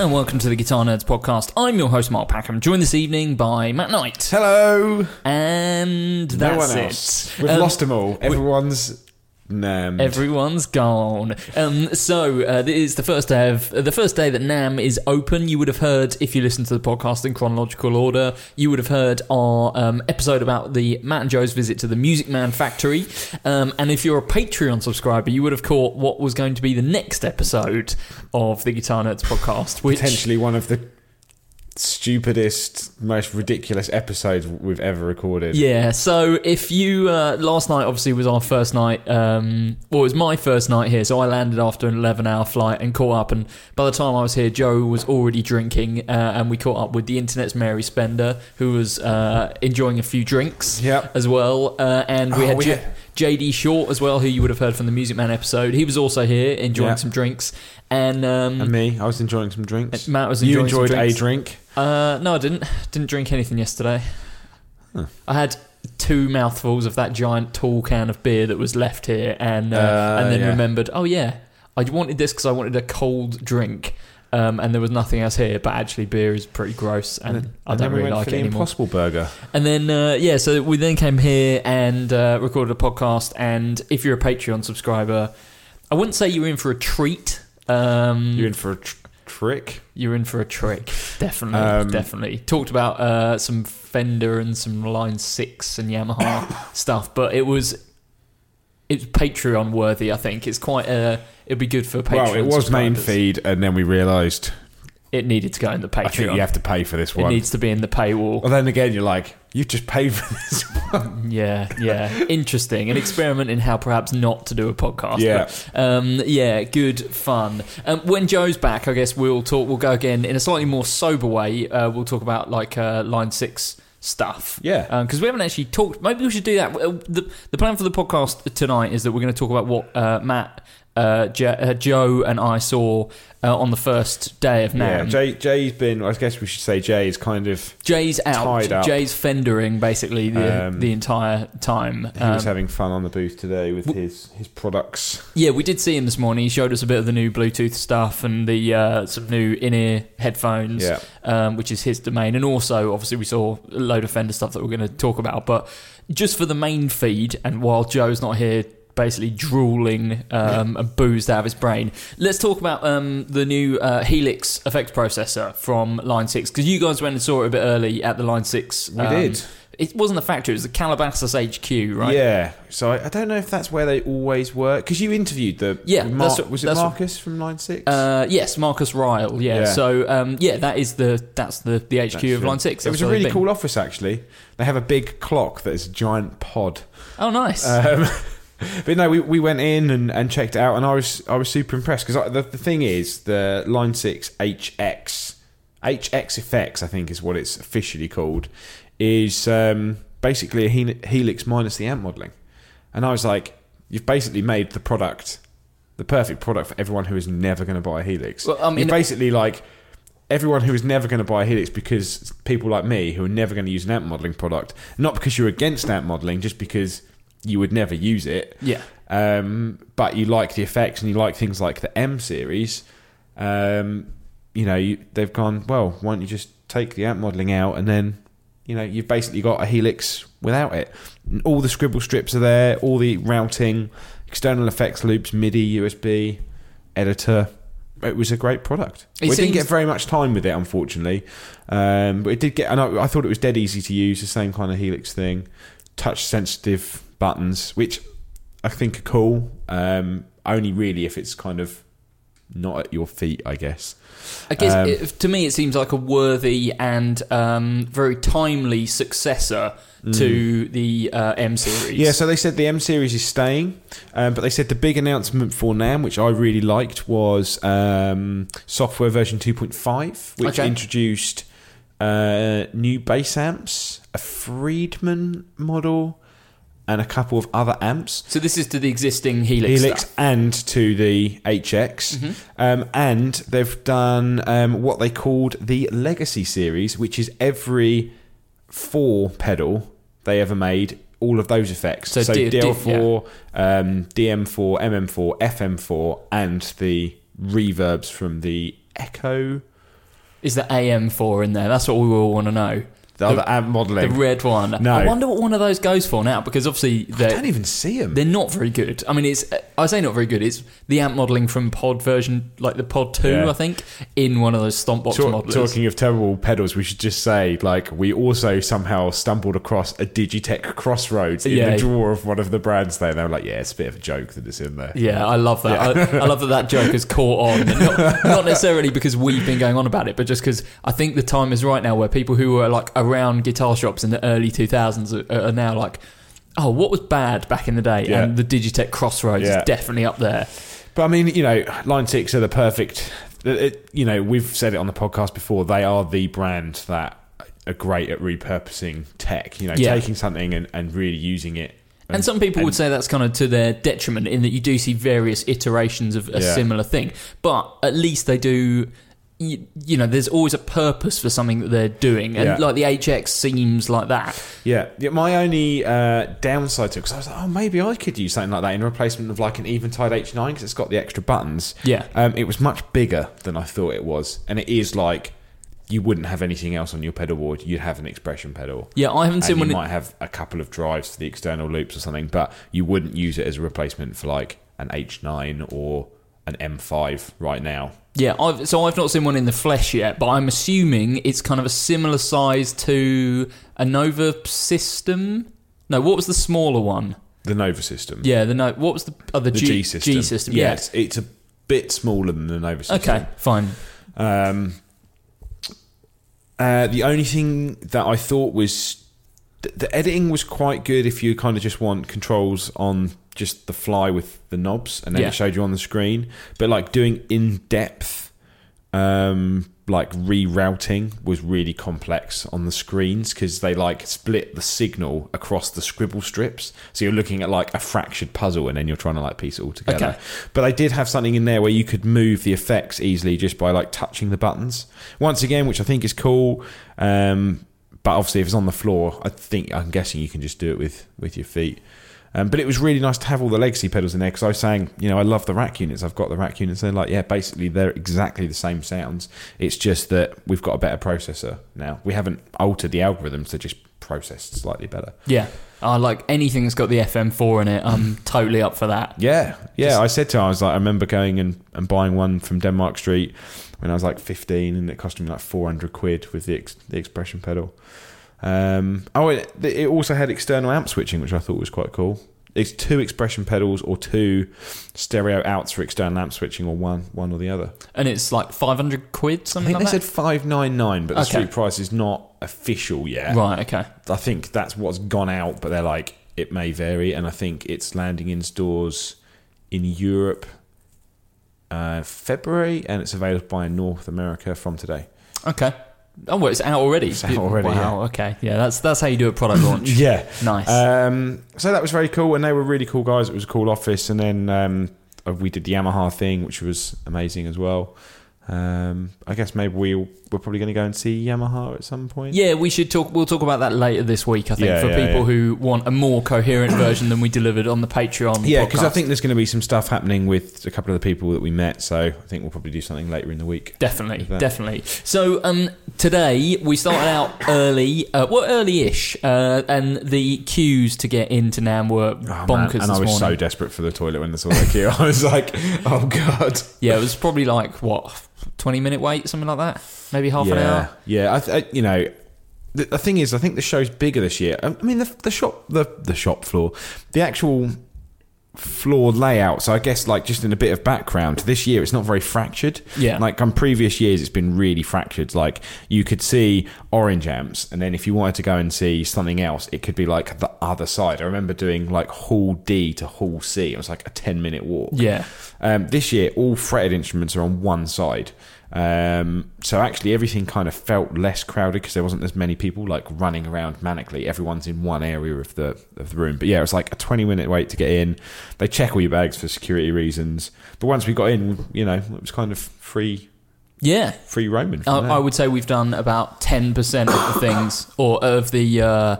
And welcome to the Guitar Nerds podcast. I'm your host Mark Packham, joined this evening by Matt Knight, Hello. and that's no one it. We've Um, lost them all. Everyone's named. Everyone's gone. Um, so uh, this is the first day of uh, the first day that NAMM is open. You would have heard if you listened to the podcast in chronological order. You would have heard our um, episode about the Matt and Joe's visit to the Music Man Factory. Um, and if you're a Patreon subscriber, you would have caught what was going to be the next episode of the Guitar Nerds podcast, which potentially one of the stupidest, most ridiculous episodes we've ever recorded. Yeah, so if you uh, last night obviously was our first night. Um, well, it was my first night here, so I landed after an eleven-hour flight and caught up. And by the time I was here, Joe was already drinking, uh, and we caught up with the internet's Mary Spender, who was uh, enjoying a few drinks Yep. as well. Uh, and we Oh, had we J- had- JD Short as well, who you would have heard from the Music Man episode. He was also here enjoying some drinks, and, um, And me, I was enjoying some drinks. Matt was you enjoying some enjoyed a drinks. drink. Uh, no, I didn't. Didn't drink anything yesterday. I had two mouthfuls of that giant tall can of beer that was left here, and uh, Uh, and then yeah. remembered, oh yeah, I wanted this because I wanted a cold drink, um, and there was nothing else here. But actually, beer is pretty gross, and, I don't then we really went like for it the anymore. Impossible Burger. And then uh, yeah, so we then came here and uh, recorded a podcast. And if you're a Patreon subscriber, I wouldn't say you're in for a treat. Um, You're in for a tr- trick. you're in for a trick, definitely, Um, definitely. Talked about uh, some Fender and some Line Six and Yamaha stuff, but it was it's Patreon worthy. I think it's quite. Uh, it'd be good for Patreon. well, it was main feed, and then we realised It needed to go in the I think you have to pay for this one. it needs to be in the paywall. well, then again, you're like, you just paid for this one. Yeah, yeah. Interesting. An experiment in how perhaps not to do a podcast. Yeah. But, um, yeah, good fun. Um, when Joe's back, I guess we'll talk, we'll go again in a slightly more sober way. Uh, we'll talk about like uh, line six stuff. Yeah. Because we haven't actually talked. Maybe we should do that. The, the plan for the podcast tonight is that we're going to talk about what uh, Matt, uh, uh, Joe, and I saw uh, on the first day of now. Yeah, Jay, Jay's been. I guess we should say Jay is kind of. Jay's out. Tied up. Jay's fendering basically the, Um, the entire time. He was Um, having fun on the booth today with his his products. Yeah, we did see him this morning. He showed us a bit of the new Bluetooth stuff and the uh, some new in-ear headphones, Yeah. um, which is his domain. And also, obviously, we saw a load of Fender stuff that we're going to talk about. But just for the main feed, and while Joe's not here, basically drooling um, and boozed out of his brain, let's talk about um, the new uh, Helix effects processor from Line Six because you guys went and saw it a bit early at the Line Six. We um, did. It wasn't the factory; it was the Calabasas HQ, right? Yeah. So I, I don't know if that's where they always work because you interviewed the Yeah, Mar- that's what- was it that's what- Marcus from Line Six? Uh, yes, Marcus Ryle. Yeah. Yeah. So um, yeah, that is the that's the the HQ That's of it. Line Six. It was a really cool office actually. They have a big clock that is a giant pod. Oh, nice. But no, we, we went in and, and checked it out, and I was I was super impressed because the, the thing is the Line Six HX HX Effects I think is what it's officially called is um, basically a Helix minus the amp modeling, and I was like, you've basically made the product the perfect product for everyone who is never going to buy a Helix. Well, I mean- You're basically like everyone who is never going to buy a Helix because people like me who are never going to use an amp modeling product, not because you're against amp modeling, just because you would never use it. Yeah. Um, but you like the effects and you like things like the M series. Um, you know, you, they've gone well. Why don't you just take the amp modeling out and then, you know, you've basically got a Helix without it. All the scribble strips are there. All the routing, external effects loops, MIDI, USB, editor. It was a great product. It we didn't get very much time with it, unfortunately, um, but it did get. And I, I thought it was dead easy to use. The same kind of Helix thing, touch sensitive buttons, which I think are cool. Um, only really if it's kind of not at your feet, I guess. I guess Um, it, to me, it seems like a worthy and um, very timely successor to the uh, M series. Mm. Yeah, so they said the M series is staying, um, but they said the big announcement for NAMM, which I really liked, was um, software version 2.5, which Okay. introduced uh, new bass amps, a Friedman model, and a couple of other amps. So this is to the existing Helix. Helix stuff. and to the HX. Um, and they've done um, what they called the Legacy series, which is every four pedal they ever made, all of those effects. So So, D- D- DL4, um, DM4, MM4, FM4, and the reverbs from the Echo, Is the AM4 in there? That's what we all want to know. The, other amp The red one. No. I wonder what one of those goes for now because obviously I they're, don't even see them. they're not very good. I mean, it's I say not very good. It's the amp modeling from Pod version, like the Pod Two, Yeah. I think, in one of those Stompbox Talk, modelers. talking of terrible pedals, we should just say, like, we also somehow stumbled across a Digitech Crossroads in Yeah. the drawer of one of the brands there. And they were like, yeah, it's a bit of a joke that it's in there. Yeah, I love that. I, I love that that joke has caught on. Not, not necessarily because we've been going on about it, but just because I think the time is right now where people who were like around guitar shops in the early 2000s are, are now like, oh, what was bad back in the day? Yeah. And the Digitech Crossroads Yeah. is definitely up there. But I mean, you know, Line 6 are the perfect. It, you know, we've said it on the podcast before, they are the brand that are great at repurposing tech, you know, Yeah. taking something and, and really using it. And some people would say that's kind of to their detriment in that you do see various iterations of a Yeah. similar thing. But at least they do. You, you know, there's always a purpose for something that they're doing, and Yeah. like the HX seems like that. Yeah, yeah. My only uh, downside to it because I was like, oh, maybe I could use something like that in replacement of like an Eventide H9 because it's got the extra buttons. Yeah. um, it was much bigger than I thought it was, and it is like you wouldn't have anything else on your pedal board. You'd have an expression pedal. Yeah, I haven't And seen you one. might have a couple of drives for the external loops or something, but you wouldn't use it as a replacement for like an H9 or an M5 right now. Yeah, I've, so I've not seen one in the flesh yet, but I'm assuming it's kind of a similar size to a Nova system. No, what was the smaller one? The Nova system, Yeah, the no. What was the other the G, G, system, G system. Yeah, Yeah. it's, it's a bit smaller than the Nova system. Okay, fine. Um, uh, the only thing that I thought was th- the editing was quite good if you kind of just want controls on just the fly with the knobs, and then Yeah. it showed you on the screen. But like doing in depth, um, like rerouting was really complex on the screens because they like split the signal across the scribble strips. So you're looking at like a fractured puzzle, and then you're trying to like piece it all together. Okay. But I did have something in there where you could move the effects easily just by like touching the buttons. Once again, which I think is cool. Um, but obviously, if it's on the floor, I think I'm guessing you can just do it with with your feet. Um, but it was really nice to have all the legacy pedals in there because I was saying, you know, I love the rack units. I've got the rack units. They're like, yeah, basically they're exactly the same sounds. It's just that we've got a better processor now. We haven't altered the algorithms; they're just processed slightly better. Yeah, I like anything that's got the FM4 in it. I'm totally up for that. Yeah, yeah. I said to her, I was like, I remember going and, and buying one from Denmark Street when I was like 15, and it cost me like 400 quid with the ex- the expression pedal. Um, oh, it, it also had external amp switching, which I thought was quite cool. It's two expression pedals or two stereo outs for external amp switching, or one one or the other. And it's like 500 quid, I something think they like said 599, but the Okay. street price is not official yet. Right. Okay. I think that's what's gone out, but they're like it may vary, and I think it's landing in stores in Europe uh, February, and it's available in North America from today. Okay. Oh, well, it's out already. It's out already, Wow. Okay. Yeah, that's that's how you do a product launch. Yeah, Nice. Um, so that was very cool, and they were really cool guys. It was a cool office, and then um, uh, we did the Yamaha thing, which was amazing as well. Um, I guess maybe we we're probably going to go and see Yamaha at some point. Yeah, we should talk. We'll talk about that later this week. I think Yeah, for yeah, people yeah. who want a more coherent version than we delivered on the Patreon. Yeah, because I think there's going to be some stuff happening with a couple of the people that we met. So I think we'll probably do something later in the week. Definitely, definitely. So um, today we started out early, uh, well, early-ish, uh, and the queues to get into NAMM were Oh, bonkers and I was so desperate for the toilet when I saw that queue. I was like, oh god. yeah, it was probably like what twenty-minute wait, something like that, maybe half yeah, an hour. yeah. I, th- I, you know, the, the thing is, I think the show's bigger this year. I mean, the, the shop, the the shop floor, the actual floor layout. So I guess like just in a bit of background, this year it's not very fractured. Yeah. Like on previous years, it's been really fractured. Like you could see orange amps, and then if you wanted to go and see something else, it could be like the other side. I remember doing like Hall D to Hall C. It was like a ten minute walk. Yeah. Um, this year, all fretted instruments are on one side. Um, so actually, everything kind of felt less crowded because there wasn't as many people like running around manically. Everyone's in one area of the of the room. But yeah, it was like a twenty minute wait to get in. They check all your bags for security reasons. But once we got in, you know, it was kind of free Yeah, free roaming. I. I would say we've done about ten percent of the things, or of the uh,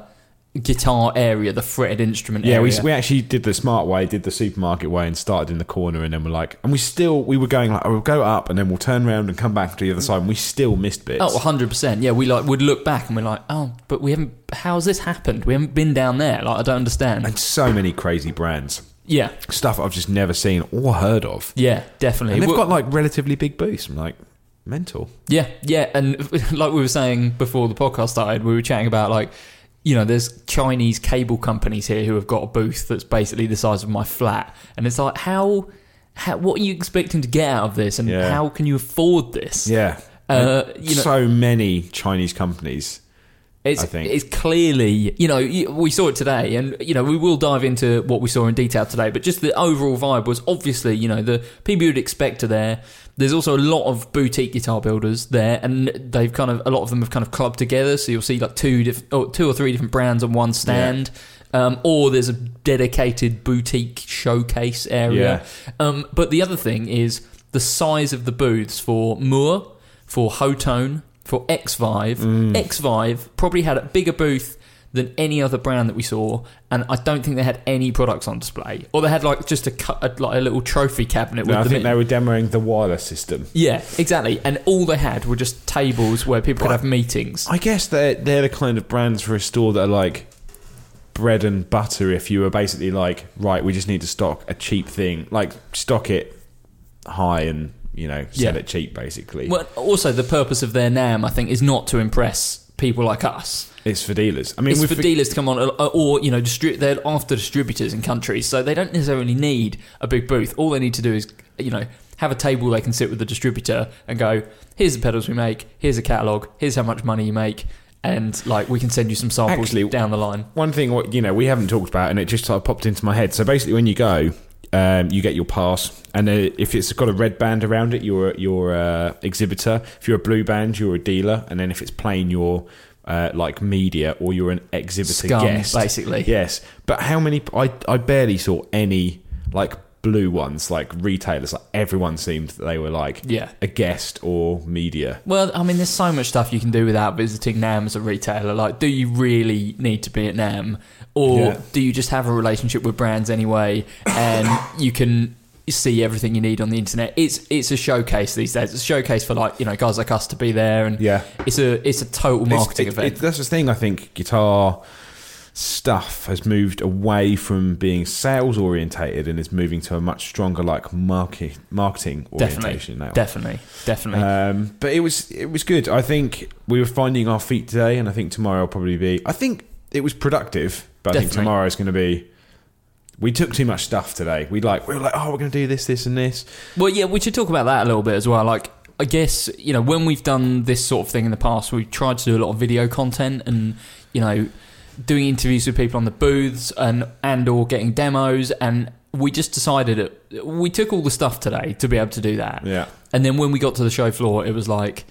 guitar area, the fretted instrument Yeah, we, area. we actually did the smart way, did the supermarket way, and started in the corner, and then we're like, and we still we were going like, oh, we'll go up, and then we'll turn around and come back to the other side, and we still missed bits. Oh, 100%. Yeah, we like would look back and we're like, "Oh, but we haven't how's this happened? We haven't been down there." Like I don't understand. and so many crazy brands, yeah. stuff I've just never seen or heard of, Yeah, definitely. and they've Well- got like relatively big booths. I'm like, mental. Yeah, yeah, and like we were saying before the podcast started, we were chatting about like, you know, there's Chinese cable companies here who have got a booth that's basically the size of my flat, and it's like, how, how what are you expecting to get out of this, and Yeah. how can you afford this? Yeah, Uh, you know- so many Chinese companies. It's, I think. it's clearly, you know, we saw it today, and you know, we will dive into what we saw in detail today. But just the overall vibe was obviously, you know, the people you'd expect are there. There's also a lot of boutique guitar builders there, and they've kind of a lot of them have kind of clubbed together. So you'll see like two, diff- or two or three different brands on one stand, um, or there's a dedicated boutique showcase area. Um, but the other thing is the size of the booths for Mooer, for Hotone, for X Vive. X Vive probably had a bigger booth than any other brand that we saw, and I don't think they had any products on display, or they had like just a, cu- a like a little trophy cabinet with No, I think in. they were demoing the wireless system. Yeah, exactly. And all they had were just tables where people could have meetings. I guess they're they're the kind of brands for a store that are like bread and butter. If you were basically like, right, we just need to stock a cheap thing, like stock it high and you know sell Yeah. it cheap, basically. Well, also the purpose of their name, I think, is not to impress people like us. it's for dealers. I mean, it's for fi- dealers to come on, uh, or you know, distri- they're after distributors in countries, so they don't necessarily need a big booth. All they need to do is, you know, have a table they can sit with the distributor and go, "Here's the pedals we make. Here's a catalog. Here's how much money you make." And like we can send you some samples Actually- down the line. One thing, what you know, we haven't talked about, and it just sort of popped into my head. So basically, when you go, um, you get your pass, and if it's got a red band around it, you're you're uh, exhibitor. If you're a blue band, you're a dealer, and then if it's plain, you're uh, like media or you're an exhibitor Scum, guest, basically. Yes, but how many? I I barely saw any like blue ones, like retailers. Like everyone seemed that they were like Yeah. a guest or media. Well, I mean, there's so much stuff you can do without visiting NAMM as a retailer. Like, do you really need to be at NAMM, or Yeah. do you just have a relationship with brands anyway, and you can see everything you need on the internet? It's it's a showcase these days. It's a showcase for like you know guys like us to be there, and Yeah. it's a it's a total marketing it- event. it- that's the thing. I think guitar stuff has moved away from being sales orientated and is moving to a much stronger like market marketing orientation definitely, now. definitely, definitely. Um, but it was it was good. I think we were finding our feet today, and I think tomorrow will probably be. I think it was productive, but I think tomorrow is going to be. We took too much stuff today. We like we were like, oh, we're going to do this, this, and this. Well, yeah, we should talk about that a little bit as well. Like, I guess you know when we've done this sort of thing in the past, we've tried to do a lot of video content and you know doing interviews with people on the booths and and or getting demos. And we just decided it, we took all the stuff today to be able to do that. Yeah. And then when we got to the show floor, it was like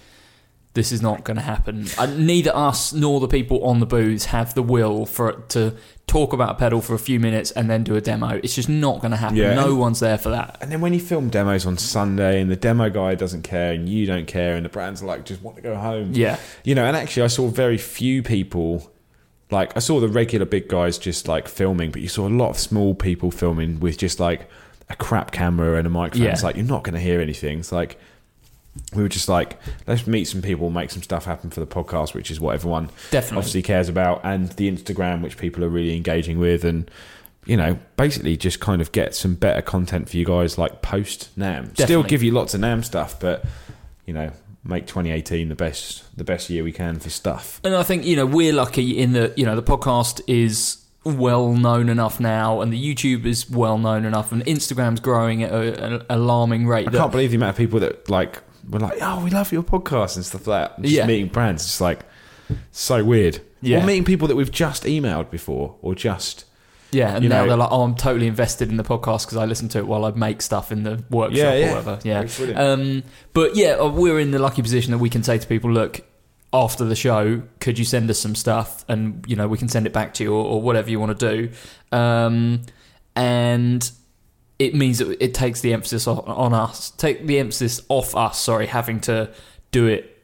This is not going to happen. Uh, neither us nor the people on the booths have the will for it to talk about a pedal for a few minutes and then do a demo. It's just not going to happen. Yeah. No one's there for that. And then when you film demos on Sunday and the demo guy doesn't care and you don't care and the brands are like just want to go home. Yeah. You know, and actually I saw very few people like I saw the regular big guys just like filming, but you saw a lot of small people filming with just like a crap camera and a microphone. Yeah. It's like you're not going to hear anything. It's like we were just like, let's meet some people, make some stuff happen for the podcast, which is what everyone Definitely. obviously cares about, and the Instagram, which people are really engaging with, and you know, basically just kind of get some better content for you guys, like post NAMM. Still give you lots of NAMM stuff, but you know, make 2018 the best the best year we can for stuff. And I think you know we're lucky in that you know the podcast is well known enough now, and the YouTube is well known enough, and Instagram's growing at a, an alarming rate. I can't believe the amount of people that like were like, "Oh, we love your podcast" and stuff like that. And Just Yeah. meeting brands, it's like so weird. Yeah. Or meeting people that we've just emailed before, or just Yeah, and You now know- they're like, "Oh, I'm totally invested in the podcast because I listen to it while I make stuff in the workshop Yeah, yeah. or whatever." Yeah, um, but yeah, uh, we're in the lucky position that we can say to people, "Look, after the show, could you send us some stuff, and you know we can send it back to you or, or whatever you want to do." Um, and it means that it takes the emphasis on, on us, take the emphasis off us. Sorry, having to do it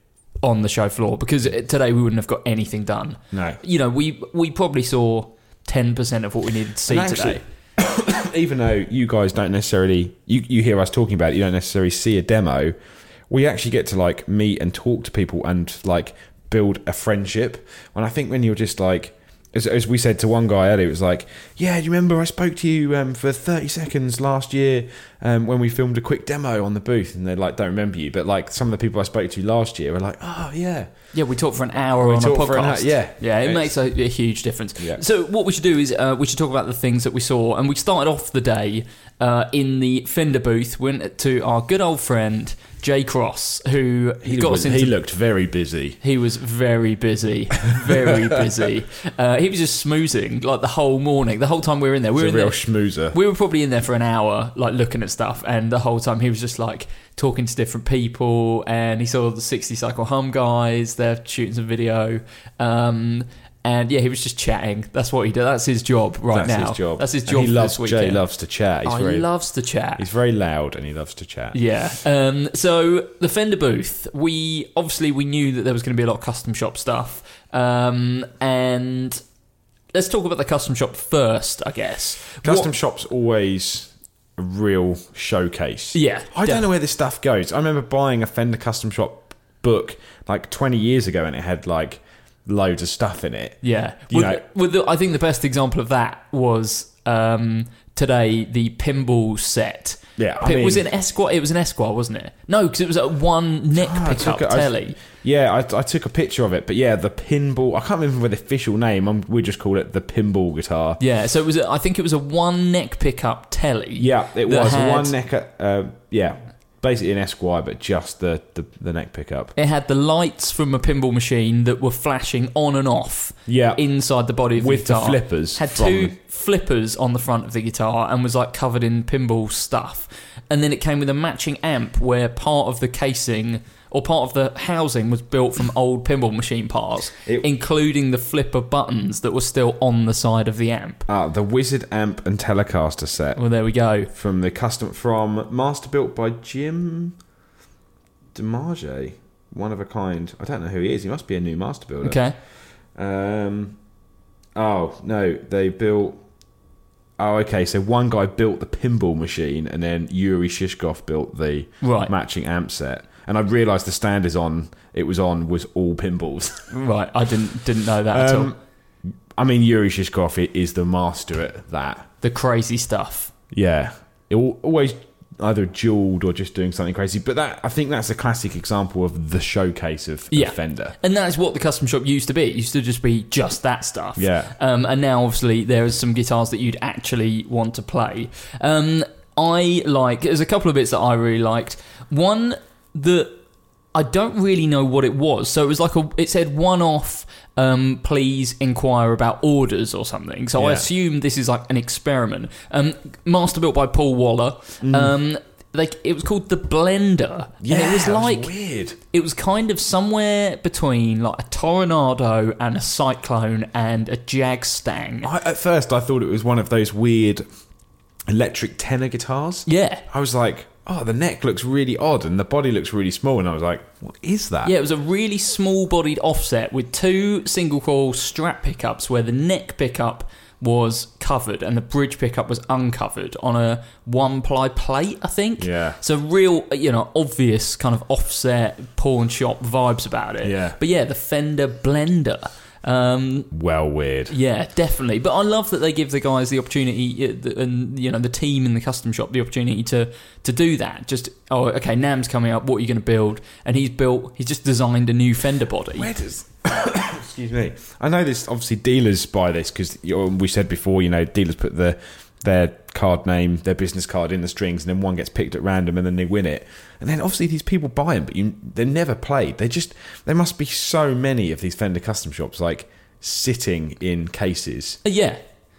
on the show floor because today we wouldn't have got anything done. no. You know, we we probably saw ten percent of what we needed to see actually- today. Even though you guys don't necessarily, you you hear us talking about it, you don't necessarily see a demo. We actually get to like meet and talk to people and like build a friendship. When I think when you're just like. As, as we said to one guy earlier, it was like, "Yeah, do you remember I spoke to you um, for thirty seconds last year um, when we filmed a quick demo on the booth?" And they like don't remember you, but like some of the people I spoke to last year were like, "Oh yeah, Yeah, we talked for an hour We on a an podcast. hour- yeah. yeah, it It's- makes a, a huge difference. Yeah. So what we should do is uh, we should talk about the things that we saw, and we started off the day uh, in the Fender booth. Went to our good old friend Jay Cross, who he, got was, us into. he looked very busy." He was very busy, very busy. Uh, he was just smoozing like the whole morning, the whole time we were in there. We He's were a real there, schmoozer. we were probably in there for an hour, like looking at stuff, and the whole time he was just like talking to different people, and he saw the 60 cycle hum guys, they're shooting some video. Um, and yeah, he was just chatting. That's what he did. That's his job right now. That's now. his job. That's his And job he loves Jay loves to chat. He's oh, very he loves to chat. he's very loud and he loves to chat. Yeah. Um, so the Fender booth, we obviously we knew that there was going to be a lot of custom shop stuff, um, and let's talk about the custom shop first, I guess. Custom What- shop's always a real showcase. Yeah, I don't know where this stuff goes. I remember buying a Fender custom shop book like 20 years ago and it had like loads of stuff in it. Yeah. You Well, know- well, the, I think the best example of that was um, today the pinball set. Yeah, I was mean- it an Esquire? It was an Esquire, wasn't it? No, because it was a one neck Ah, pickup a- I- telly. Yeah, I, I took a picture of it, but yeah, the pinball. I can't remember the official name. I'm, we just call it the pinball guitar. Yeah, so it was. A, I think it was a one neck pickup telly. Yeah, it was had- one neck. Uh, yeah, basically an Esquire, but just the, the, the neck pickup. It had the lights from a pinball machine that were flashing on and off. Yeah. inside the body of With the the guitar. flippers Had from- two flippers on the front of the guitar and was like covered in pinball stuff. And then it came with a matching amp where part of the casing or part of the housing was built from old pinball machine parts, It- including the flipper buttons that were still on the side of the amp. Ah, the Wizard amp and Telecaster set. Well, there we go. from the custom from master built by Jim DeMarge, one of a kind. I don't know who he is. He must be a new master builder. Okay. Um. Oh no, they built. Oh, okay. So one guy built the pinball machine, and then Yuri Shishkov built the Right. matching amp set. And I realised the stand is on. It was on was all pinballs. Right. I didn't didn't know that at all. Um, I mean, Yuri Shishkov is the master at that. The crazy stuff. Yeah, it always either jeweled or just doing something crazy. But that I think that's a classic example of the showcase of, of Fender. And that's what the custom shop used to be. It used to just be just that stuff. Yeah. Um, and now, obviously, there's some guitars that you'd actually want to play. Um, I like, there's a couple of bits that I really liked. One that I don't really know what it was. So it was like a, it said one off, um, please inquire about orders or something. So I assume this is like an experiment. Um, master built by Paul Waller. Mm. Um, like it was called the Blender. and it was like weird. it was kind of somewhere between like a tornado and a cyclone and a jag stang. I, at first, I thought it was one of those weird electric tenor guitars. Yeah. I was like, oh, the neck looks really odd and the body looks really small, and I was like, what is that? Yeah, it was a really small bodied offset with two single coil strap pickups where the neck pickup was covered and the bridge pickup was uncovered on a one ply plate, I think. Yeah. So real, you know, obvious kind of offset pawn shop vibes about it. Yeah. But yeah, the Fender Blender. Um, Well, weird. yeah, definitely. But I love that they give the guys the opportunity, uh, and you know, the team in the custom shop the opportunity to to do that. Just oh, okay, NAMM's coming up. What are you going to build? And he's built. He's just designed a new Fender body. Where does. Excuse me. I know this. Obviously, dealers buy this because we said before. You know, dealers put the their card name, their business card in the strings, and then one gets picked at random, and then they win it. And then obviously these people buy them, but you, they're never played. They just there must be so many of these Fender custom shops like sitting in cases Uh, yeah.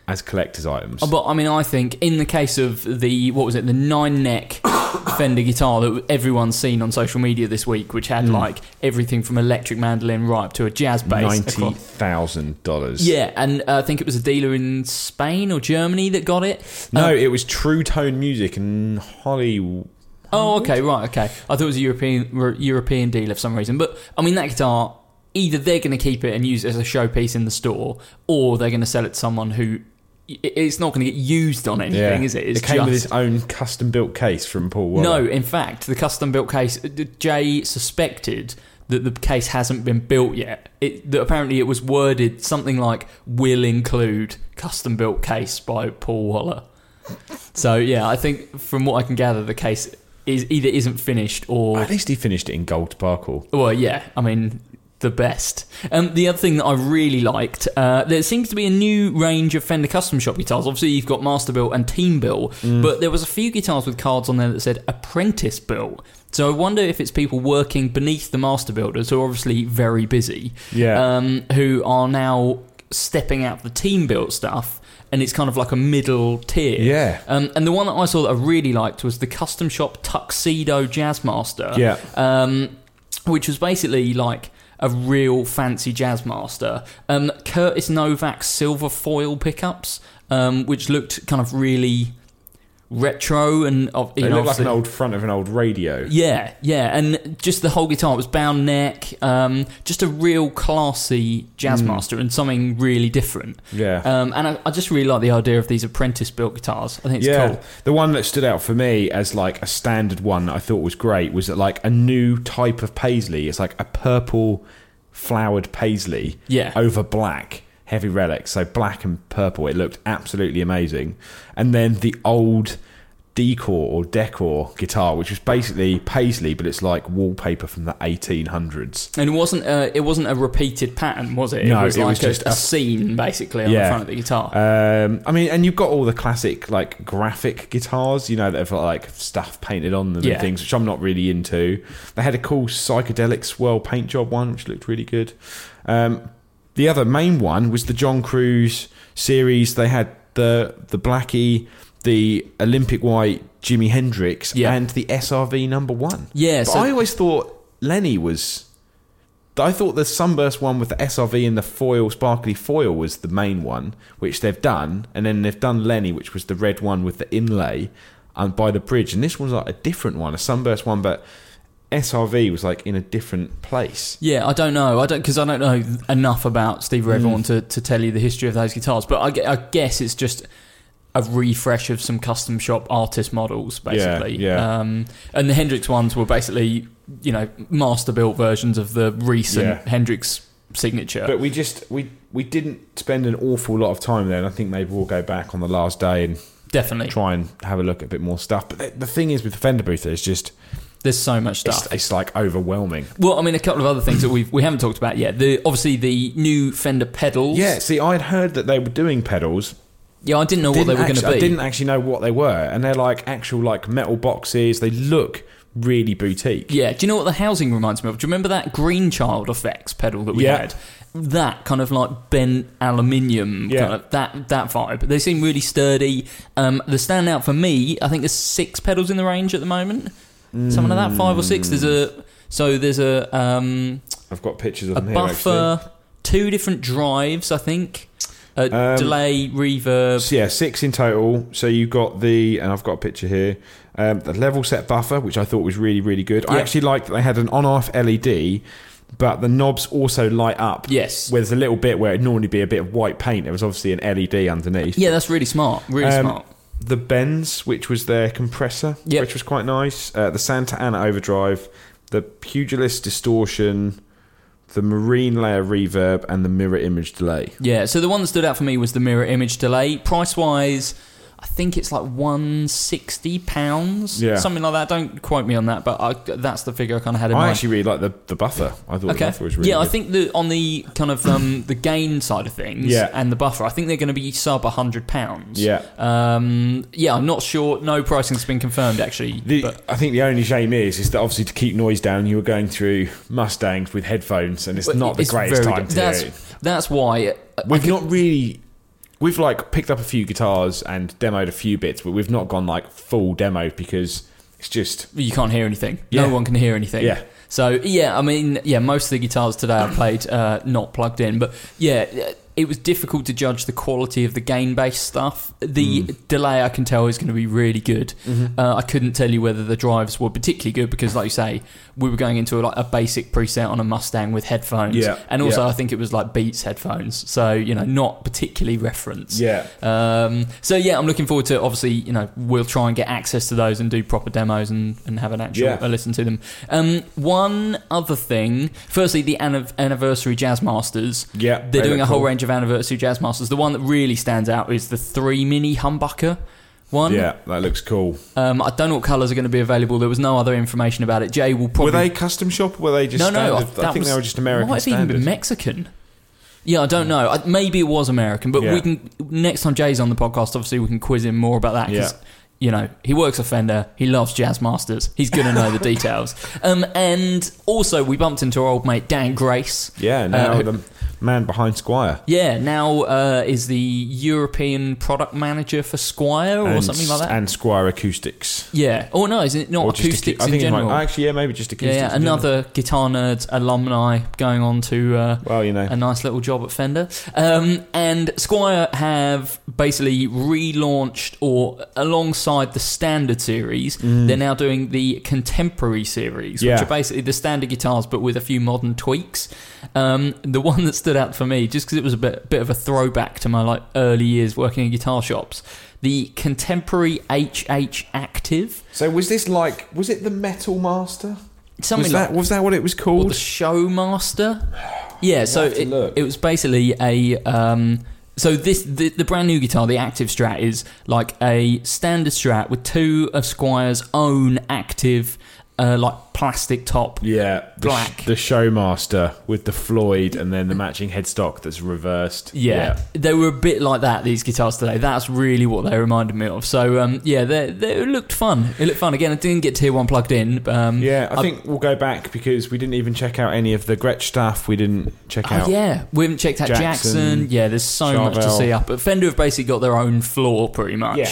As collectors' items. Uh, But I mean, I think in the case of the what was it, the nine neck Fender guitar that everyone's seen on social media this week, which had like everything from electric mandolin right up to a jazz bass. Ninety thousand dollars. Yeah, and uh, I think it was a dealer in Spain or Germany that got it. No, Uh, it was True Tone Music in Hollywood. Oh, okay, right, okay. I thought it was a European European dealer for some reason, but I mean that guitar. Either they're going to keep it and use it as a showpiece in the store, or they're going to sell it to someone who it's not going to get used on anything, is it? It's it came with just- its own custom built case from Paul Waller. No, in fact, the custom built case. uh, Jay suspected that the case hasn't been built yet. It, that apparently it was worded something like "will include custom built case by Paul Waller." So yeah, I think from what I can gather, the case is either isn't finished or At least he finished it in gold sparkle. well, yeah. I mean, the best. Um, the other thing that I really liked, uh, there seems to be a new range of Fender Custom Shop guitars. Obviously, you've got Master Built and Team Built, but there was a few guitars with cards on there that said Apprentice Built. So I wonder if it's people working beneath the Master Builders who are obviously very busy, Yeah. um, who are now stepping out the Team Built stuff. And it's kind of like a middle tier. Yeah. Um, and the one that I saw that I really liked was the Custom Shop Tuxedo Jazzmaster Yeah. um, which was basically like a real fancy jazz master. Um, Curtis Novak silver foil pickups, um, which looked kind of really retro and of you It know, like an old front of an old radio. yeah, yeah, and just the whole guitar was bound neck, um, just a real classy jazz master and something really different. Mm. Yeah. um, and I, I just really like the idea of these apprentice built guitars. I think it's yeah, cool. the one that stood out for me as like a standard one that I thought was great was that like a new type of paisley. It's like a purple flowered paisley Yeah. over black heavy relics. So black and purple. It looked absolutely amazing. And then the old decor or decor guitar, which was basically paisley, but it's like wallpaper from the 1800s. And it wasn't a, it wasn't a repeated pattern, was it? No, it was it like was a, just a a- scene basically on the front of the guitar. Um, I mean, and you've got all the classic like graphic guitars, you know, that have like stuff painted on them Yeah. and things, which I'm not really into. They had a cool psychedelic swirl paint job one, which looked really good. Um, the other main one was the John Cruz series. They had the the Blackie, the Olympic White, Jimi Hendrix, Yeah. and the SRV number one. Yeah, so- I always thought Lenny was. I thought the sunburst one with the SRV and the foil, sparkly foil, was the main one, which they've done, and then they've done Lenny, which was the red one with the inlay, and by the bridge, and this one's like a different one, a sunburst one, but SRV was like in a different place. Yeah, I don't know. I don't because I don't know enough about Steve Mm. Ray Vaughan to, to tell you the history of those guitars. But I, I guess it's just a refresh of some custom shop artist models, basically. yeah. Um, and the Hendrix ones were basically, you know, master built versions of the recent Yeah. Hendrix signature. But we just we we didn't spend an awful lot of time there, and I think maybe we'll go back on the last day and Definitely, try and have a look at a bit more stuff. But the, the thing is with the Fender booth, it's just there's so much stuff. it's, it's like overwhelming. well, I mean, a couple of other things that we we haven't talked about yet. The obviously the new Fender pedals. Yeah, see, I'd heard that they were doing pedals. yeah. I didn't know what they were going to I didn't actually know what they were, and they're like actual like metal boxes. They look really boutique. Yeah, do you know what the housing reminds me of? Do you remember that Green Child effects pedal that we Yeah. had? That kind of like bent aluminium, Yeah. kind of that that vibe. They seem really sturdy. Um, the standout for me, I think there's six pedals in the range at the moment. Something like that, five or six. There's a so there's a um, I've got pictures of a them here. buffer, actually. two different drives, I think. Uh, Um, delay, reverb. So yeah, six in total. So you've got the, and I've got a picture here, um, the level set buffer, which I thought was really, really good. I actually liked that they had an on-off LED, but the knobs also light up. Yes. Where there's a little bit where it'd normally be a bit of white paint. There was obviously an LED underneath. Yeah, that's really smart. Really Um, smart. The Bends, which was their compressor, Yep. which was quite nice. Uh, the Santa Ana overdrive, the Pugilist distortion, the Marine layer reverb, and the mirror image delay. Yeah, so the one that stood out for me was the mirror image delay. Price wise, I think it's like one sixty pounds, Yeah. something like that. Don't quote me on that, but I, that's the figure I kind of had in I mind. I actually really like the, the buffer. I thought the buffer was really yeah, I think the on the kind of um, the gain side of things, Yeah. and the buffer, I think they're going to be sub hundred pounds. Yeah. um, yeah, I'm not sure. No pricing's been confirmed actually. The, but I think the only shame is, is that obviously to keep noise down, you were going through Mustangs with headphones, and it's not the greatest time good. to it. that's why. uh, We've not really, we've like picked up a few guitars and demoed a few bits, but we've not gone like full demo because it's just you can't hear anything. Yeah. No one can hear anything. Yeah. So yeah, I mean, yeah, most of the guitars today I played uh, not plugged in, but yeah, it was difficult to judge the quality of the game based stuff. The Hmm. delay I can tell is going to be really good. Mm-hmm. Uh, I couldn't tell you whether the drives were particularly good because, like you say, we were going into a, like a basic preset on a Mustang with headphones, Yeah, and also yeah. I think it was like Beats headphones, so you know, not particularly reference. Yeah. Um, so yeah, I'm looking forward to. Obviously, you know, we'll try and get access to those and do proper demos and, and have an actual Yeah. listen to them. Um, one other thing. Firstly, the anniv- anniversary Jazz Masters. Yeah, they're doing a whole cool. range of anniversary Jazz Masters. The one that really stands out is the three mini humbucker. One. yeah, that looks cool. Um, I don't know what colours are going to be available. There was no other information about it. Jay will probably. Were they custom shop? Or were they just no, no. standard? I, think was- they were just American Might have even been Mexican. Yeah, I don't know. I, maybe it was American, but Yeah. we can next time Jay's on the podcast. Obviously, we can quiz him more about that. Yeah. You know, he works at Fender. He loves Jazz Masters. He's going to know the details. Um, and also, we bumped into our old mate Dan Grace. yeah, now Uh, man behind Squier. Yeah, now uh, is the European product manager for Squier or and, something like that. And Squier Acoustics. yeah. Oh no, is it not Or acoustics acou- I in think it might- general? actually, yeah, maybe just yeah, acoustics. yeah, general. another guitar nerds alumni going on to uh, Well, you know. a nice little job at Fender. Um, and Squier have basically relaunched, or alongside the standard series, they're now doing the contemporary series, Mm. Yeah. which are basically the standard guitars but with a few modern tweaks. Um, the one that stood out for me, just because it was a bit, bit of a throwback to my like early years working in guitar shops, the contemporary HH Active. So was this like? Was it the Metal Master? Something was like that was that what it was or called? the Showmaster. Yeah, so it, it was basically a. Um, so this the, the brand new guitar, the Active Strat, is like a standard Strat with two of Squier's own active, uh, like plastic top. yeah, the, Black. the Showmaster with the Floyd and then the matching headstock that's reversed. Yeah. they were a bit like that. These guitars today. That's really what they reminded me of. So um, yeah, they they looked fun. It looked fun. Again, I didn't get tier one plugged in. but, Um, Yeah, I think we'll go back because we didn't even check out any of the Gretsch stuff. We didn't check Oh, out. yeah, we haven't checked out Jackson. Jackson, Yeah, there's so much to see up. But Fender have basically got their own floor, pretty much. Yeah.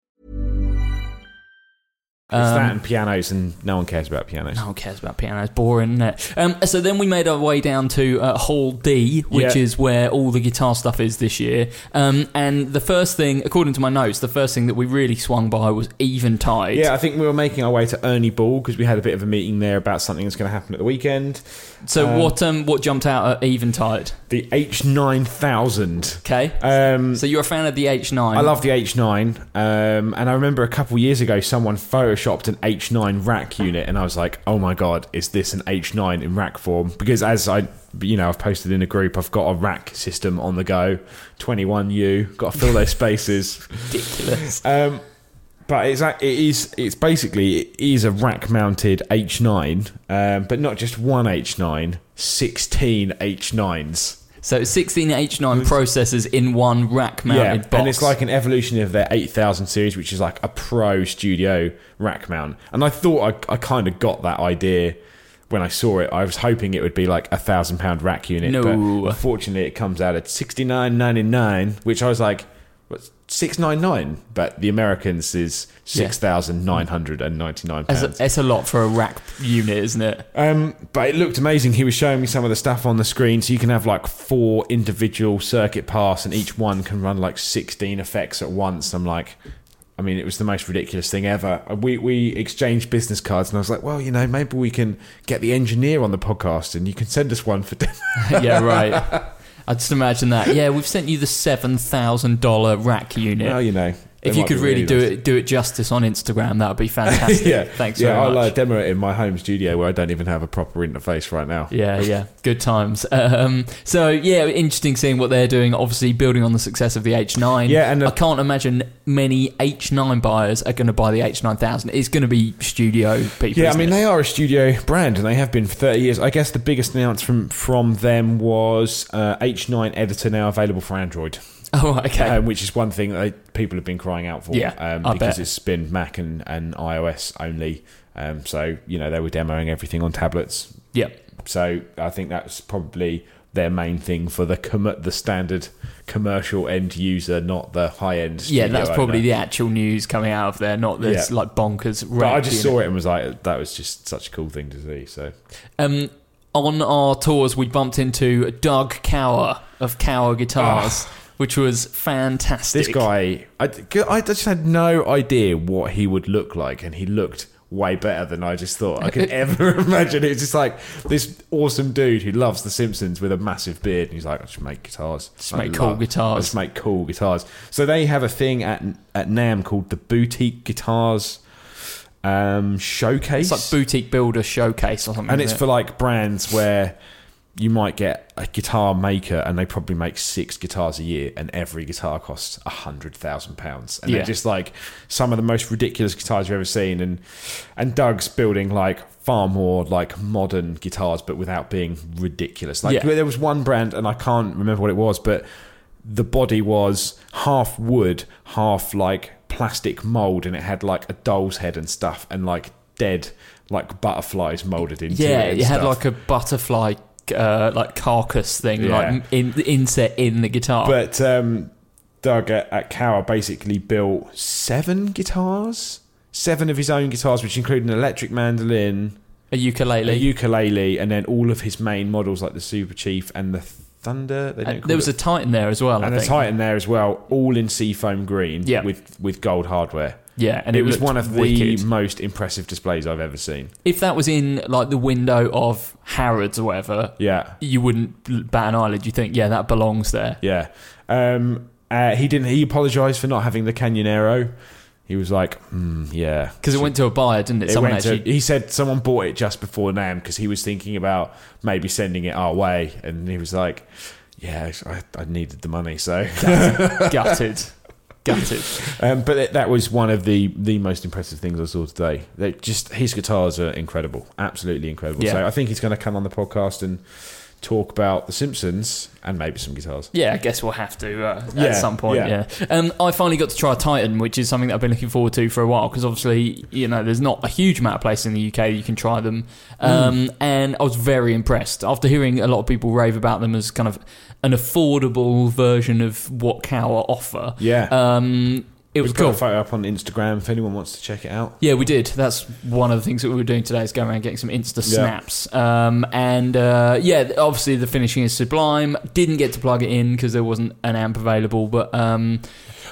It's Um, that and pianos, and no one cares about pianos. No one cares about pianos. Boring, isn't it? Um, so then we made our way down to uh, Hall D, which Yeah. is where all the guitar stuff is this year. Um, and the first thing, according to my notes, the first thing that we really swung by was Eventide. Yeah, I think we were making our way to Ernie Ball because we had a bit of a meeting there about something that's going to happen at the weekend. So Um, what um, what jumped out at Eventide? The H9000. Okay. Um, So you're a fan of the H9? I love the H9, um, and I remember a couple years ago someone photoshopped an H9 rack unit, and I was like, "Oh my god, is this an H9 in rack form?" Because as I, you know, I've posted in a group, I've got a rack system on the go, 21U, got to fill those spaces. ridiculous. Um, but it's it is it's basically it is a rack mounted H9, um, but not just one H9, 16 H9s. So 16 H9 processors in one rack mounted box. and it's like an evolution of their 8000 series, which is like a pro studio rack mount. And I thought I, I kind of got that idea when I saw it. I was hoping it would be like a thousand pound rack unit, No. but unfortunately, it comes out at sixty nine ninety nine, which I was like, six nine nine? But the Americans is six thousand nine hundred and ninety nine It's pounds. a, a lot for a rack unit, isn't it? Um, but it looked amazing. He was showing me some of the stuff on the screen, so you can have like four individual circuit paths, and each one can run like sixteen effects at once. I'm like, I mean, it was the most ridiculous thing ever. We we exchanged business cards, and I was like, well, you know, maybe we can get the engineer on the podcast, and you can send us one for. yeah, right. I just imagine that. Yeah, we've sent you the seven thousand dollar rack unit. well, you know, if you could be really, do nice. it, do it justice on Instagram, that would be fantastic. yeah, Thanks yeah, I'll uh, demo it in my home studio where I don't even have a proper interface right now. Yeah, yeah, good times. Um, so yeah, interesting seeing what they're doing. Obviously, building on the success of the H9. Yeah, and, uh, I can't imagine many H9 buyers are going to buy the H9000. It's going to be studio people. Yeah, I mean it? they are a studio brand and they have been for 30 years. I guess the biggest announcement from them was uh, H9 editor now available for Android, Oh, okay. um, which is one thing that people have been crying out for. Yeah, um, I because bet. it's been Mac and, and iOS only. Um, so you know they were demoing everything on tablets. yeah. So I think that's probably their main thing for the com- the standard commercial end user, not the high end. Yeah, that's probably the actual news coming out of there, not this Yeah. like bonkers. But I just saw it and was like, that was just such a cool thing to see. So Um, on our tours, we bumped into Doug Kauer of Kauer Guitars, which was fantastic. This guy, I, I just had no idea what he would look like, and he looked way better than I just thought I could ever imagine. It's just like this awesome dude who loves The Simpsons with a massive beard, and he's like, I just make guitars. Just I make cool love- guitars." Just make cool guitars. So they have a thing at at NAMM called the Boutique Guitars um, Showcase. It's like boutique builder showcase or something. and it's it? for like brands where you might get a guitar maker and they probably make six guitars a year and every guitar costs a hundred thousand pounds and Yeah. they're just like some of the most ridiculous guitars you've ever seen and and Doug's building like far more like modern guitars but without being ridiculous like Yeah. there was one brand and I can't remember what it was but the body was half wood half like plastic mold and it had like a doll's head and stuff and like dead like butterflies molded into yeah, it and it had like a butterfly. Uh, like carcass thing, Yeah. like in inset in the guitar. But um, Doug at, at Kauer basically built seven guitars, seven of his own guitars, which include an electric mandolin, a ukulele. a ukulele, and then all of his main models like the Super Chief and the Thunder. There was it- a Titan there as well. and I a think. Titan there as well, all in seafoam green, Yeah. with with gold hardware. Yeah, and it, it was one of the most impressive displays I've ever seen. If that was in like the window of Harrods or whatever, Yeah, you wouldn't bat an eyelid. You think, yeah, that belongs there. Yeah. Um, uh, he didn't. He apologized for not having the Canyonero. He was like, mm, "Yeah," Because it went to a buyer, didn't it? It Someone went to- he said someone bought it just before NAMM because he was thinking about maybe sending it our way, and he was like, "Yeah, I, I needed the money." So, gutted. Gutted. um, but it, that was one of the the most impressive things I saw today. They just his guitars are incredible, absolutely incredible. Yeah. So I think he's going to come on the podcast and talk about The Simpsons and maybe some guitars. Yeah, I guess we'll have to uh, Yeah, at some point. yeah. Yeah. Um, I finally got to try Titan, which is something that I've been looking forward to for a while because obviously, you know, there's not a huge amount of places in the UK you can try them. Um, Mm. And I was very impressed after hearing a lot of people rave about them as kind of an affordable version of what Kauer offer. Yeah. Um, it was We've got a photo up on Instagram if anyone wants to check it out. Yeah, we did. That's one of the things that we were doing today is going around getting some Insta Yeah. snaps. Um, and uh, yeah, obviously the finishing is sublime. Didn't get to plug it in because there wasn't an amp available, but um,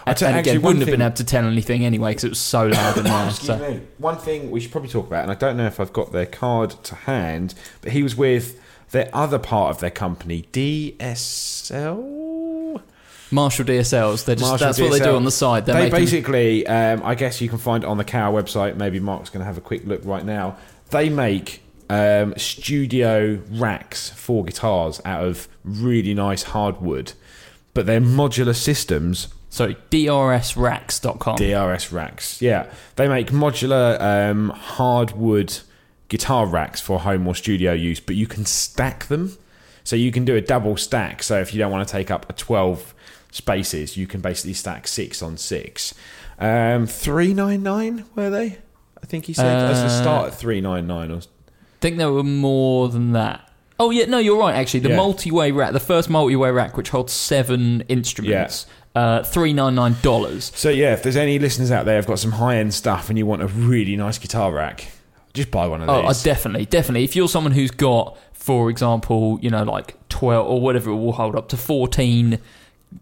I and, actually, again, wouldn't have been able to tell anything anyway because it was so loud there. Excuse so. me. One thing we should probably talk about, and I don't know if I've got their card to hand, but he was with their other part of their company, DSL. Marshall DSLs. They're just Marshall that's what they do on the side. They're they making, basically, um, I guess you can find it on the Cow website. Maybe Mark's going to have a quick look right now. They make um, studio racks for guitars out of really nice hardwood, but they're modular systems sorry drsracks.com. DRS racks. Yeah, they make modular um, hardwood guitar racks for home or studio use, but you can stack them. So you can do a double stack. So if you don't want to take up a twelve spaces, you can basically stack six on six. Um, three nine nine were they? I think he said as the Uh, start at three nine nine. Or I think there were more than that. Oh yeah, no, you're right. Actually, the Yeah. multi-way rack, the first multi-way rack, which holds seven instruments, uh, three nine nine dollars. so yeah, if there's any listeners out there who've got some high end stuff and you want a really nice guitar rack, just buy one of Oh, these. definitely, definitely. If you're someone who's got, for example, you know, like 12 or whatever it will hold up to 14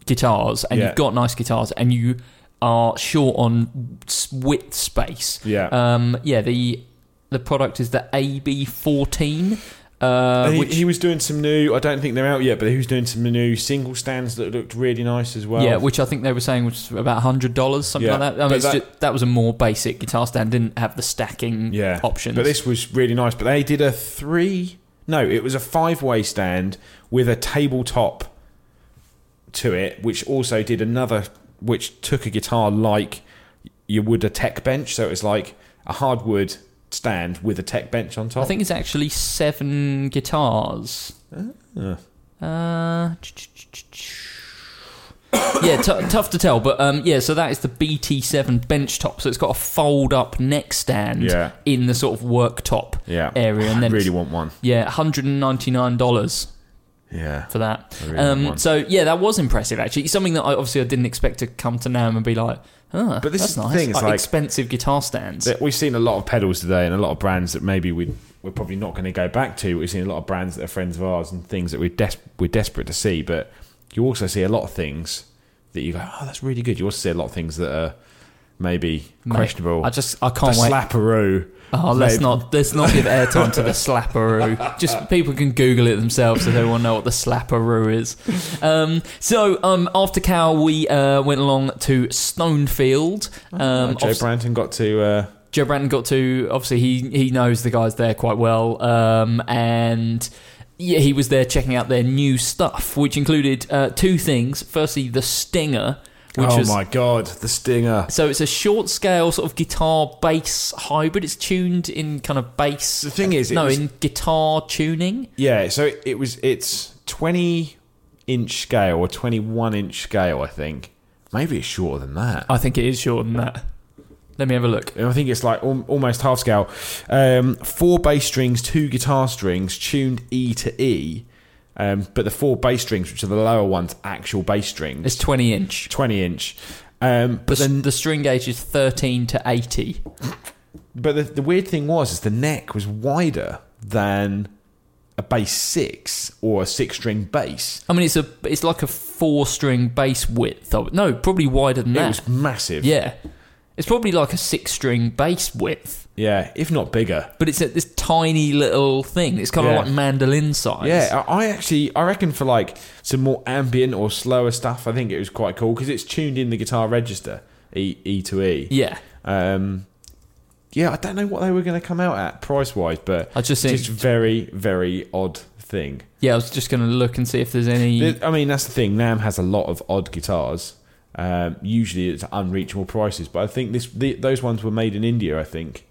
guitars, and Yeah. you've got nice guitars, and you are short on width space. Yeah. Um, yeah, the the product is the AB14. Uh, he, which, he was doing some new. I don't think they're out yet, but he was doing some new single stands that looked really nice as well. yeah, which I think they were saying was about hundred dollars, something Yeah, like that. I mean, that- just, that was a more basic guitar stand, didn't have the stacking yeah options. But this was really nice. But they did a three. No, it was a five-way stand with a tabletop to it, which also did another, which took a guitar like you would a tech bench. So it was like a hardwood stand with a tech bench on top. I think it's actually seven guitars. Ah. Uh, yeah, t- tough to tell, but um, yeah. So that is the BT7 benchtop. So it's got a fold-up neck stand Yeah. in the sort of worktop yeah area, and I then really want one. yeah, hundred and ninety-nine dollars Yeah. for that. I really Um, one. so yeah, that was impressive. Actually, something that I obviously I didn't expect to come to NAMM and be like, oh, But this is the nice. thing, it's like- expensive guitar stands. we've seen a lot of pedals today and a lot of brands that maybe we we're probably not going to go back to. We've seen a lot of brands that are friends of ours and things that we're des- we're desperate to see. But you also see a lot of things that you go, oh, that's really good. You also see a lot of things that are maybe Mate, questionable. I just I can't the wait. slapperoo. Oh, let's Maybe- not let's not give airtime to the slapperoo. Just people can Google it themselves so they want to know what the slapperoo is. Um, so um, after Cow, we uh, went along to Stonefield. Um, Uh, Joe obvi- Branton got to. Uh, Joe Branton got to obviously he he knows the guys there quite well, um, and yeah, he was there checking out their new stuff, which included uh, two things. Firstly, the Stinger, which oh was my god, the stinger! so it's a short scale sort of guitar bass hybrid. It's tuned in kind of bass. The thing is, no, was- in guitar tuning. Yeah, so it, it was. It's twenty inch scale or twenty one inch scale, I think. Maybe it's shorter than that. I think it is shorter than that. Let me have a look. I think it's like almost half scale. Um, four bass strings, two guitar strings, tuned E to E. Um, but the four bass strings, which are the lower ones, actual bass strings, It's twenty inch. twenty inch. Um, But but then, the string gauge is thirteen to eighty. but the, the weird thing was, is the neck was wider than a bass six or a six string bass. I mean, it's a it's like a four string bass width. No, probably wider than It that. It was massive. Yeah, it's probably like a six string bass width. yeah, if not bigger. But it's a, this tiny little thing. It's kind Yeah. of like mandolin size. Yeah, I I actually I reckon for like some more ambient or slower stuff, I think it was quite cool because it's tuned in the guitar register E E to E. yeah. Um, yeah, I don't know what they were going to come out at price wise, but I just think- just very very odd thing. Yeah, I was just going to look and see if there's any. I mean, that's the thing. NAMM has a lot of odd guitars. Um, usually it's unreachable prices, but I think this the, those ones were made in India. I think.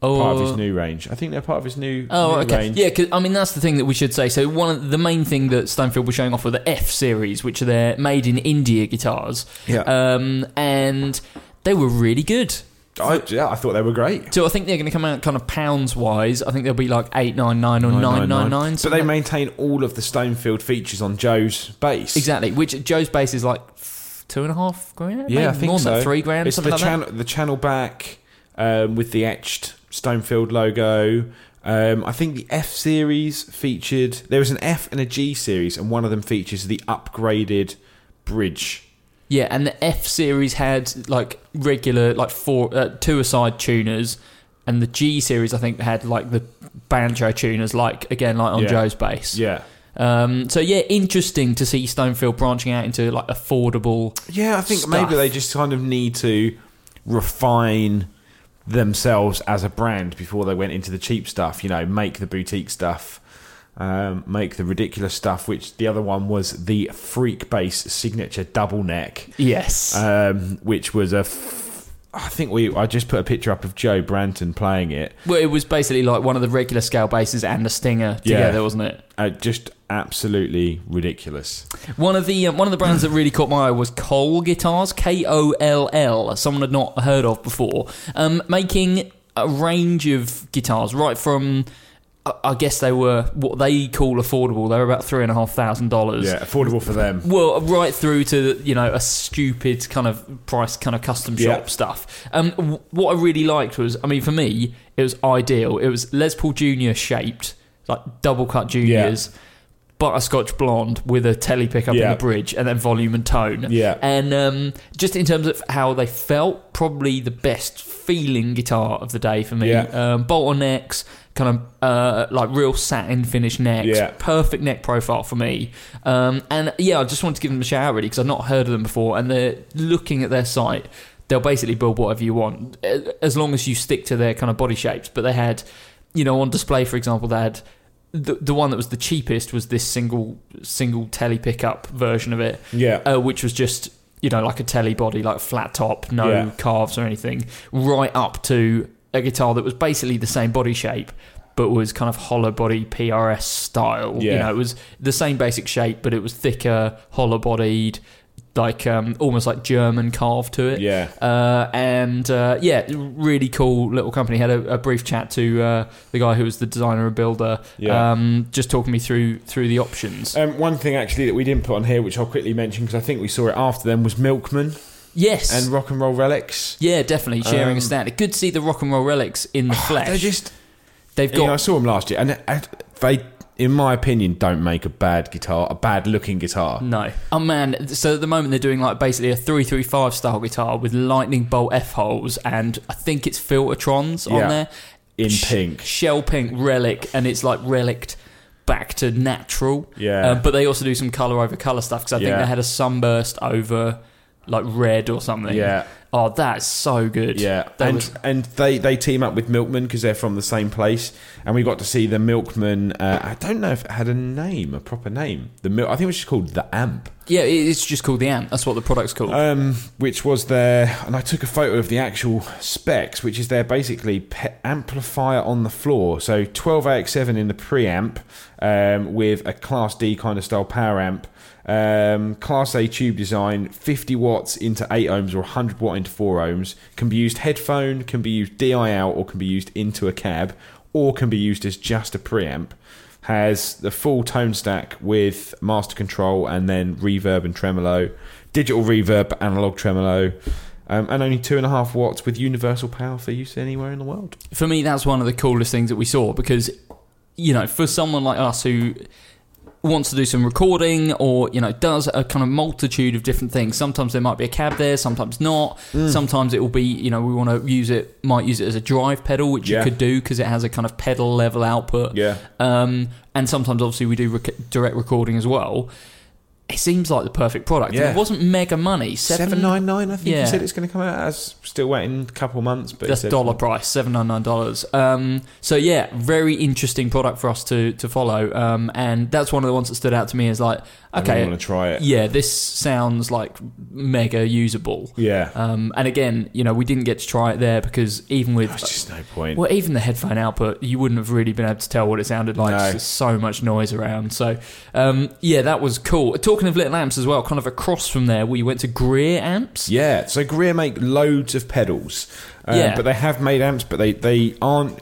part of his new range. I think they're part of his new, Oh, new okay. range. Yeah, 'cause, I mean that's the thing that we should say. So one of the main thing that Stonefield was showing off were the F series, which are their made in India guitars. Yeah. Um, and they were really good. I, yeah, I thought they were great. So I think they're going to come out kind of pounds wise. I think they'll be like eight nine nine or nine nine nine. But they maintain all of the Stonefield features on Joe's bass. exactly. Which Joe's bass is like two and a half grand. Yeah, I think more so. than three grand. It's the like channel, the channel back um, with the etched Stonefield logo. Um, I think the F series featured. There was an F and a G series, and one of them features the upgraded bridge. Yeah, and the F series had like regular like four uh, two aside tuners, and the G series I think had like the banjo tuners, like again like on Yeah. Joe's bass. Yeah, Um, so yeah, interesting to see Stonefield branching out into like affordable. yeah. I think Stuff. maybe they just kind of need to refine themselves as a brand before they went into the cheap stuff. You know, make the boutique stuff. Um, make the ridiculous stuff, which the other one was the freak bass signature double neck. Yes. um, which was a. F- I think we. I just put a picture up of Joe Branton playing it. well, it was basically like one of the regular scale basses and a stinger Yeah. together, wasn't it? Uh, just absolutely ridiculous. One of the um, one of the brands that really caught my eye was Koll Guitars, K O L L. Someone had not heard of before, um, making a range of guitars, right from. I- guess they were what they call affordable. They were about three and a half thousand dollars. Yeah, affordable for them. Well, right through to you know a stupid kind of price, kind of custom Yeah. shop stuff. Um, what I really liked was, I mean, for me, it was ideal. It was Les Paul Junior shaped, like double cut juniors, butterscotch blonde with a telly pickup in the bridge, and then volume and tone. Yeah. and um, just in terms of how they felt, probably the best feeling guitar of the day for me. Yeah. Um, bottlenecks, kind of uh, like real satin finish neck, Yeah. perfect neck profile for me. Um, and yeah, I just wanted to give them a shout out really because I've not heard of them before. And they're looking at their site, they'll basically build whatever you want as long as you stick to their kind of body shapes. But they had, you know, on display, for example, they had. The, the one that was the cheapest was this single single telly pickup version of it, Yeah. uh, which was just you know like a telly body, like flat top, no Yeah. calves or anything, right up to a guitar that was basically the same body shape, but was kind of hollow body PRS style. You Yeah. know, it was the same basic shape, but it was thicker, hollow bodied, like um, almost like German carved to it. Yeah. Uh, and uh, yeah, really cool little company. Had a, a brief chat to uh, the guy who was the designer and builder. Yeah. Um, just talking me through through the options. Um, one thing actually that we didn't put on here, which I'll quickly mention because I think we saw it after them, was Milkman yes. and Rock and Roll Relics. yeah, definitely sharing Um, a stand. Good to see the rock and roll relics in the flesh. They just. They've You know, I saw them last year, and they, in my opinion, don't make a bad guitar, a bad looking guitar. No. Oh man, so at the moment they're doing like basically a 335 style guitar with lightning bolt F holes and I think it's Filtertrons Yeah. on there. In Sh- pink. Shell pink relic and it's like relict back to natural. Yeah. Uh, but they also do some color over color stuff because I think Yeah. they had a sunburst over like red or something. Yeah. Oh, that's so good. Yeah, That and was- and they they team up with Milkman because they're from the same place, and we got to see the Milkman. Uh, I don't know if it had a name, a proper name. The Mil- I think it was just called the Amp, yeah, it- it's just called the amp. That's what the product's called. um, which was their. And I took a photo of the actual specs, which is their basically pe- amplifier on the floor. So 12 AX7 in the preamp, um, with a Class D kind of style power amp. Um, Class A tube design, 50 watts into 8 ohms or 100 watt into 4 ohms. Can be used headphone, can be used DI out, or can be used into a cab, or can be used as just a preamp. Has the full tone stack with master control and then reverb and tremolo, digital reverb, analog tremolo, um, and only 2.5 watts with universal power for use anywhere in the world. for me, that's one of the coolest things that we saw because, you know, for someone like us who wants to do some recording or, you know, does a kind of multitude of different things, sometimes there might be a cab there, sometimes not. Mm. Sometimes it will be, you know, we want to use it, might use it as a drive pedal, which Yeah. you could do because it has a kind of pedal level output. Yeah. Um, and sometimes, obviously, we do rec- direct recording as well. It seems like the perfect product. Yeah. it wasn't mega money. Seven nine nine. I think Yeah. he said it's going to come out. as still waiting a couple months, but That's dollar price, seven ninety nine dollars. Um, so yeah, very interesting product for us to to follow. Um, and that's one of the ones that stood out to me is like, okay, I okay, wanna try it. Yeah, this sounds like mega usable. Yeah. Um, and again, you know, we didn't get to try it there because even with There's just no point. well, even the headphone output, you wouldn't have really been able to tell what it sounded like. No. There's so much noise around. So, um, yeah, that was cool. Talking of little amps as well, kind of across from there, we went to Greer amps. Yeah, so Greer make loads of pedals. Um, Yeah. But they have made amps, but they, they aren't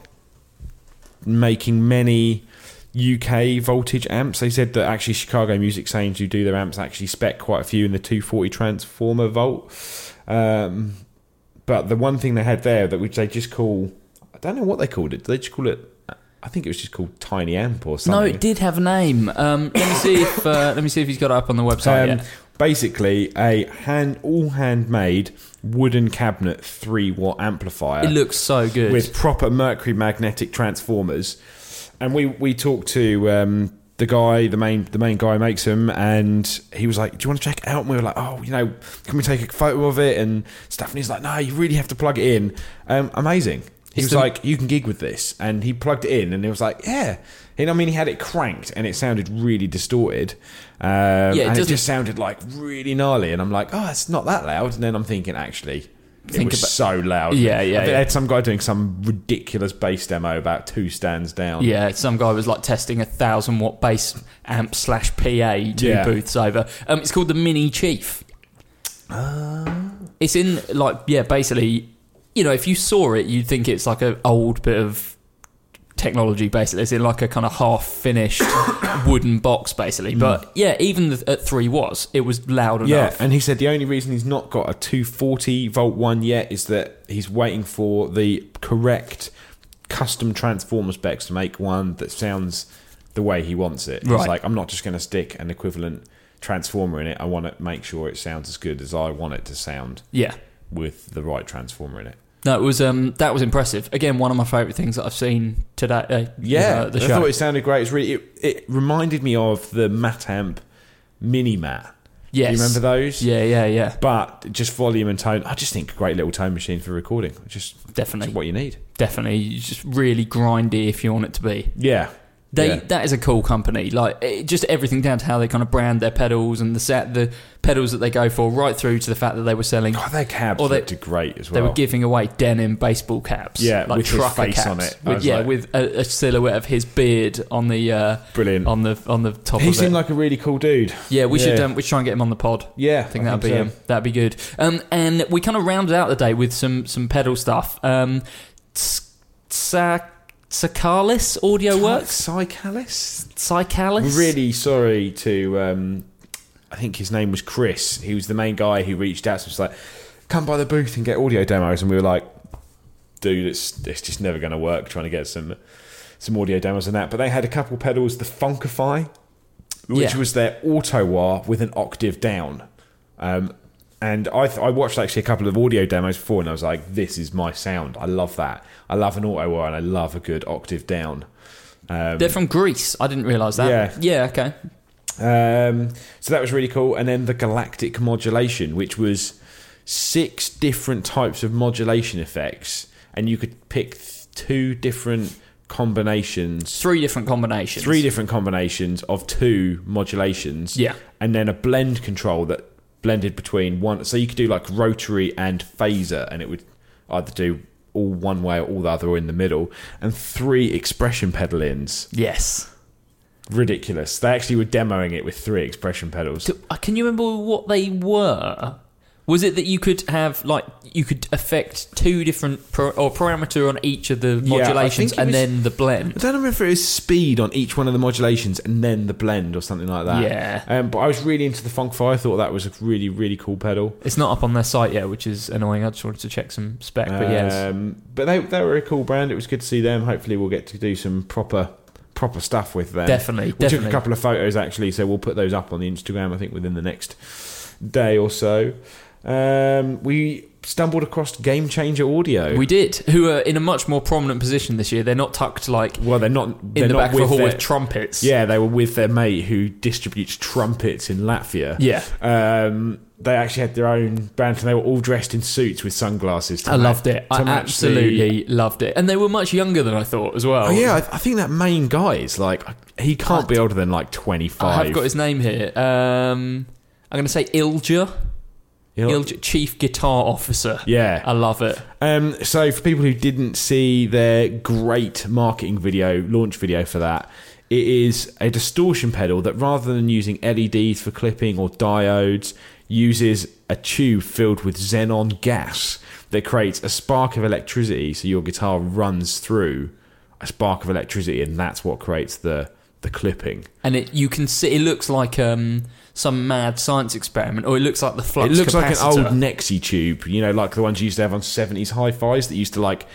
making many UK voltage amps. They said that actually Chicago Music Exchange, who do their amps, actually spec quite a few in the 240 transformer volt. Um, but the one thing they had there that which they just call, I don't know what they called it. Did they just call it? I think it was just called Tiny Amp or something. No, it did have a name. Um, let me see if uh, let me see if he's got it up on the website. Um, yet. Basically, a hand all handmade wooden cabinet three watt amplifier. It looks so good. with proper mercury magnetic transformers. And we we talked to um, the guy, the main the main guy makes them, and he was like, "Do you want to check it out?" And we were like, "Oh, you know, can we take a photo of it and stuff?" And he's like, "No, you really have to plug it in." Um, amazing. He was the- like, "You can gig with this," and he plugged it in, and it was like, "Yeah." And I mean, he had it cranked, and it sounded really distorted. Um, it and it doesn't- just sounded like really gnarly. And I'm like, "Oh, it's not that loud." And then I'm thinking, actually. It Think was about- so loud. Yeah, yeah, I think yeah. Had some guy doing some ridiculous bass demo about two stands down. Yeah, some guy was like testing a thousand watt bass amp slash PA two Yeah. booths over. Um, it's called the Mini Chief. Ah. It's in like yeah, basically, you know, if you saw it, you'd think it's like an old bit of technology. Basically, it's in like a kind of half finished wooden box, basically. But yeah, even the, at three watts, it was loud Hmm. Yeah, and he said the only reason he's not got a 240 volt one yet is that he's waiting for the correct custom transformer specs to make one that sounds the way he wants it. He's Right. like, I'm not just going to stick an equivalent transformer in it. I want to make sure it sounds as good as I want it to sound yeah. with the right transformer in it. No, it was um that was impressive. Again, one of my favourite things that I've seen today. Uh, Yeah, uh, the I show. thought it sounded great. It's really, it, it reminded me of the Matamp Mini Mat. yes. Do you remember those? Yeah, yeah, yeah. But just volume and tone. I just think a great little tone machine for recording. Just Definitely. just what you need. Definitely, just really grindy if you want it to be. Yeah. They yeah. that is a cool company. Like it, just everything down to how they kind of brand their pedals and the set the pedals that they go for, right through to the fact that they were selling. God, their cabs Or they- looked great as well. They were giving away denim baseball caps, Yeah, like with his trucker face caps, on it. With, yeah, like- with a, a silhouette of his beard on the uh, Brilliant. on the on the top he of seemed it. like a really cool dude. yeah, we should um, we should try and get him on the pod. Yeah, I think I that'd think be so. um, that'd be good. Um, and we kind of rounded out the day with some some pedal stuff. Um, Sa- Sakalis Audio Works, Psychalis. Psychalis. Really sorry to. Um, I think his name was Chris. He was the main guy who reached out to us like, "Come by the booth and get audio demos," and we were like, "Dude, it's it's just never going to work." Trying to get some some audio demos and that, but they had a couple pedals, the Funkify, which Yeah. was their auto wah with an octave down. Um, and I, th- I watched actually a couple of audio demos before, and I was like, "This is my sound. I love that. I love an auto wah, and I love a good octave down." Um, They're from Greece. I didn't realise that. Yeah. Yeah. Okay. um, so that was really cool. And then the galactic modulation, which was six different types of modulation effects, and you could pick two different combinations, Three different combinations. three different combinations of two modulations. Yeah. and then a blend control that blended between one. So you could do like rotary and phaser, and it would either do all one way or all the other or in the middle, and three expression pedal ins. Yes. Ridiculous. They actually were demoing it with three expression pedals. So, uh, can you remember what they were? Was it that you could have like you could affect two different pro- or parameter on each of the Yeah, I modulations think it and was- then the blend? I blend? don't remember if it was speed on each one of the modulations and then the blend or something like that. Yeah. Um, but I was really into the Funkify. I thought that was a really, really cool pedal. It's not up on their site yet, which is annoying. I just wanted to check some spec, but yes, Um, but they, they were a cool brand. It was good to see them. Hopefully, we'll get to do some proper proper stuff with them. Definitely, We took definitely. a couple of photos actually, so we'll put those up on the Instagram. I think within the next day or so. Um, we stumbled across Game Changer Audio. We did. Who are in a much more prominent position this year. They're not tucked like well, they're not in they're the not back of the hall their- with trumpets. Yeah, they were with their mate who distributes trumpets in Latvia. Yeah. Um, they actually had their own band, and they were all dressed in suits with sunglasses. To I ma- loved it. I absolutely the- loved it. And they were much younger than I thought as well. Oh yeah, I, I think that main guy is like he can't be older than like twenty five. I've got his name here. Um, I'm going to say Ilja. Ilja, Chief Guitar Officer. Yeah. I love it. Um, so for people who didn't see their great marketing video, launch video for that, it is a distortion pedal that rather than using LEDs for clipping or diodes, uses a tube filled with xenon gas that creates a spark of electricity. So your guitar runs through a spark of electricity, and that's what creates the the clipping. And it you can see it looks like um, some mad science experiment, or it looks like the flux. it looks like an old Nixie tube, you know, like the ones you used to have on 70s hi fis that used to like.